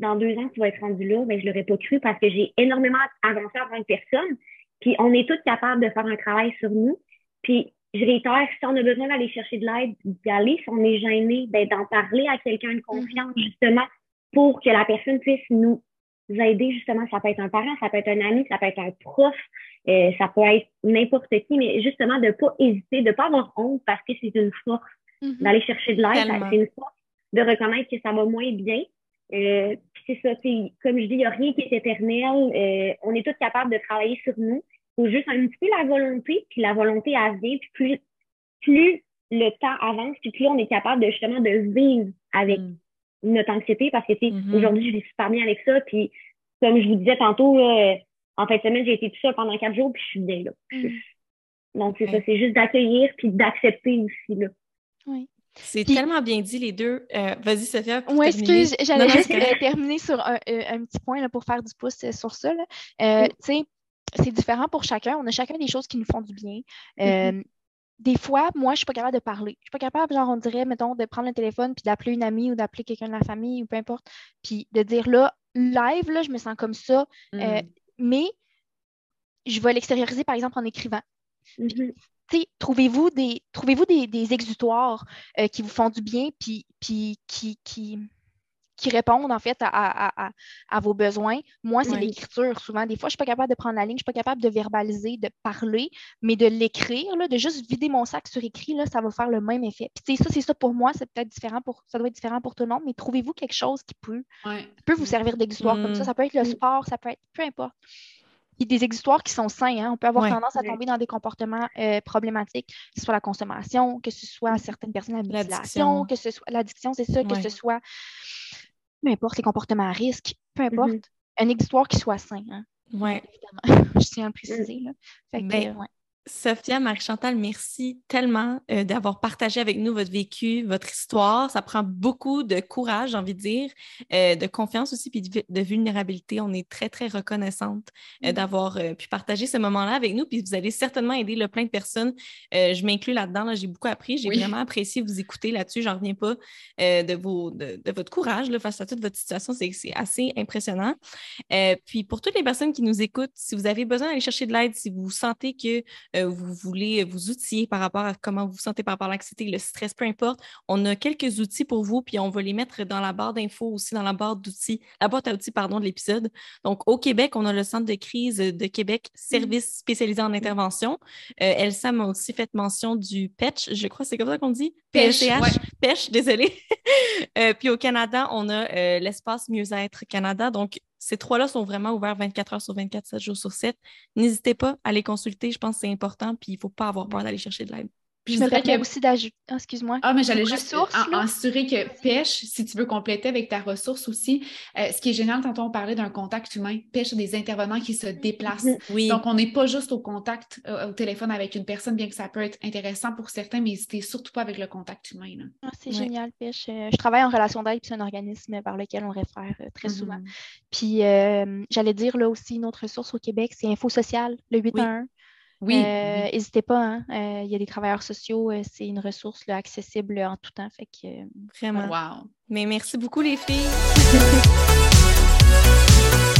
dans deux ans, tu vas être rendu là, ben, je l'aurais pas cru parce que j'ai énormément avancé en tant que personne. Puis on est tous capables de faire un travail sur nous. Puis je réitère, si on a besoin d'aller chercher de l'aide, d'y aller. Si on est gêné, ben, d'en parler à quelqu'un de confiance, mm. justement, pour que la personne puisse nous aider justement, ça peut être un parent, ça peut être un ami, ça peut être un prof, euh, ça peut être n'importe qui, mais justement de ne pas hésiter, de ne pas avoir honte parce que c'est une force mm-hmm. d'aller chercher de l'aide, c'est une force de reconnaître que ça va moins bien. Euh, c'est ça, comme je dis, il n'y a rien qui est éternel. Euh, on est tous capables de travailler sur nous. Il faut juste un petit peu la volonté, puis la volonté, elle vient, puis plus, plus le temps avance, puis plus on est capable de justement de vivre avec mm notre anxiété parce que, tu mm-hmm. aujourd'hui, je vis super bien avec ça. Puis, comme je vous disais tantôt, en fin de semaine, j'ai été tout seul pendant quatre jours, puis je suis bien là. Mm. Donc, c'est ça, c'est juste d'accueillir puis d'accepter aussi, là. Oui. C'est tellement bien dit, les deux. Euh, vas-y, Sophia. Oui, excuse, j'allais juste euh, terminer sur un, euh, un, petit point là, pour faire du pouce sur ça. Tu sais, c'est différent pour chacun. On a chacun des choses qui nous font du bien. Mm-hmm des fois, moi, je suis pas capable de parler. Je suis pas capable, genre, on dirait, mettons, de prendre le téléphone puis d'appeler une amie ou d'appeler quelqu'un de la famille ou peu importe. Puis de dire là, live, là, je me sens comme ça. Euh, mm. mais je vais l'extérioriser, par exemple, en écrivant. Mm-hmm. Trouvez-vous des, trouvez des, des exutoires euh, qui vous font du bien puis, puis qui, qui, qui répondent en fait à, vos besoins. Moi, c'est l'écriture souvent. Des fois, je ne suis pas capable de prendre la ligne, je ne suis pas capable de verbaliser, de parler, mais de l'écrire, de juste vider mon sac sur écrit, là, ça va faire le même effet. Puis ça, c'est ça pour moi, c'est peut-être différent pour ça doit être différent pour tout le monde, mais trouvez-vous quelque chose qui peut, peut vous servir d'exutoire comme ça? Mm. Ça peut être le sport, ça peut être peu importe. Il y a des exutoires qui sont sains. Hein. On peut avoir tendance à tomber dans des comportements euh, problématiques, que ce soit la consommation, que ce soit certaines personnes la mutilation, que ce soit l'addiction, c'est ça, que ce soit peu importe les comportements à risque, peu mm-hmm. importe, un exutoire qui soit sain. Hein. Oui. Je tiens à le préciser. Là. Fait que, ben, ouais. Sophia, Marie-Chantal, merci tellement euh, d'avoir partagé avec nous votre vécu, votre histoire. Ça prend beaucoup de courage, j'ai envie de dire, euh, de confiance aussi, puis de, vulnérabilité. On est très, très reconnaissante euh, mm. d'avoir pu partager ce moment-là avec nous. Puis vous allez certainement aider le plein de personnes. je m'inclus là-dedans. j'ai beaucoup appris. J'ai vraiment apprécié vous écouter là-dessus. J'en reviens pas de, vos, de, votre courage là, face à toute votre situation. C'est assez impressionnant. puis pour toutes les personnes qui nous écoutent, si vous avez besoin d'aller chercher de l'aide, si vous sentez que vous voulez vous outiller par rapport à comment vous vous sentez par rapport à l'anxiété, le stress, peu importe, on a quelques outils pour vous, puis on va les mettre dans la barre d'infos aussi, dans la barre d'outils, la boîte à outils, pardon, de l'épisode. Donc, au Québec, on a le Centre de crise de Québec, service spécialisé en intervention. Euh, Elsa m'a aussi fait mention du PECH, je crois, c'est comme ça qu'on dit? PLCH, PECH, désolé. Euh, puis au Canada, on a l'espace mieux-être Canada. Donc, ces trois-là sont vraiment ouverts 24 heures sur 24, 7 jours sur 7. N'hésitez pas à les consulter. Je pense que c'est important. Puis il ne faut pas avoir peur d'aller chercher de l'aide. Puis je, me dirais que... aussi d'ajouter. Ah, excuse-moi. Ah, mais j'allais juste assurer que pêche, si tu veux compléter avec ta ressource aussi, euh, ce qui est génial, tantôt on parlait d'un contact humain, pêche des intervenants qui se déplacent. Mm-hmm. Oui. Donc, on n'est pas juste au contact euh, au téléphone avec une personne, bien que ça peut être intéressant pour certains, mais n'hésitez surtout pas avec le contact humain. Ah, c'est génial, pêche. je travaille en relation d'aide, c'est un organisme par lequel on réfère très souvent. Mm-hmm. Puis, j'allais dire là aussi, une autre ressource au Québec, c'est Info Social, le 811. Oui. N'hésitez pas, hein. il y a des travailleurs sociaux, c'est une ressource accessible en tout temps. Fait que, Vraiment. Wow. Mais merci beaucoup, les filles.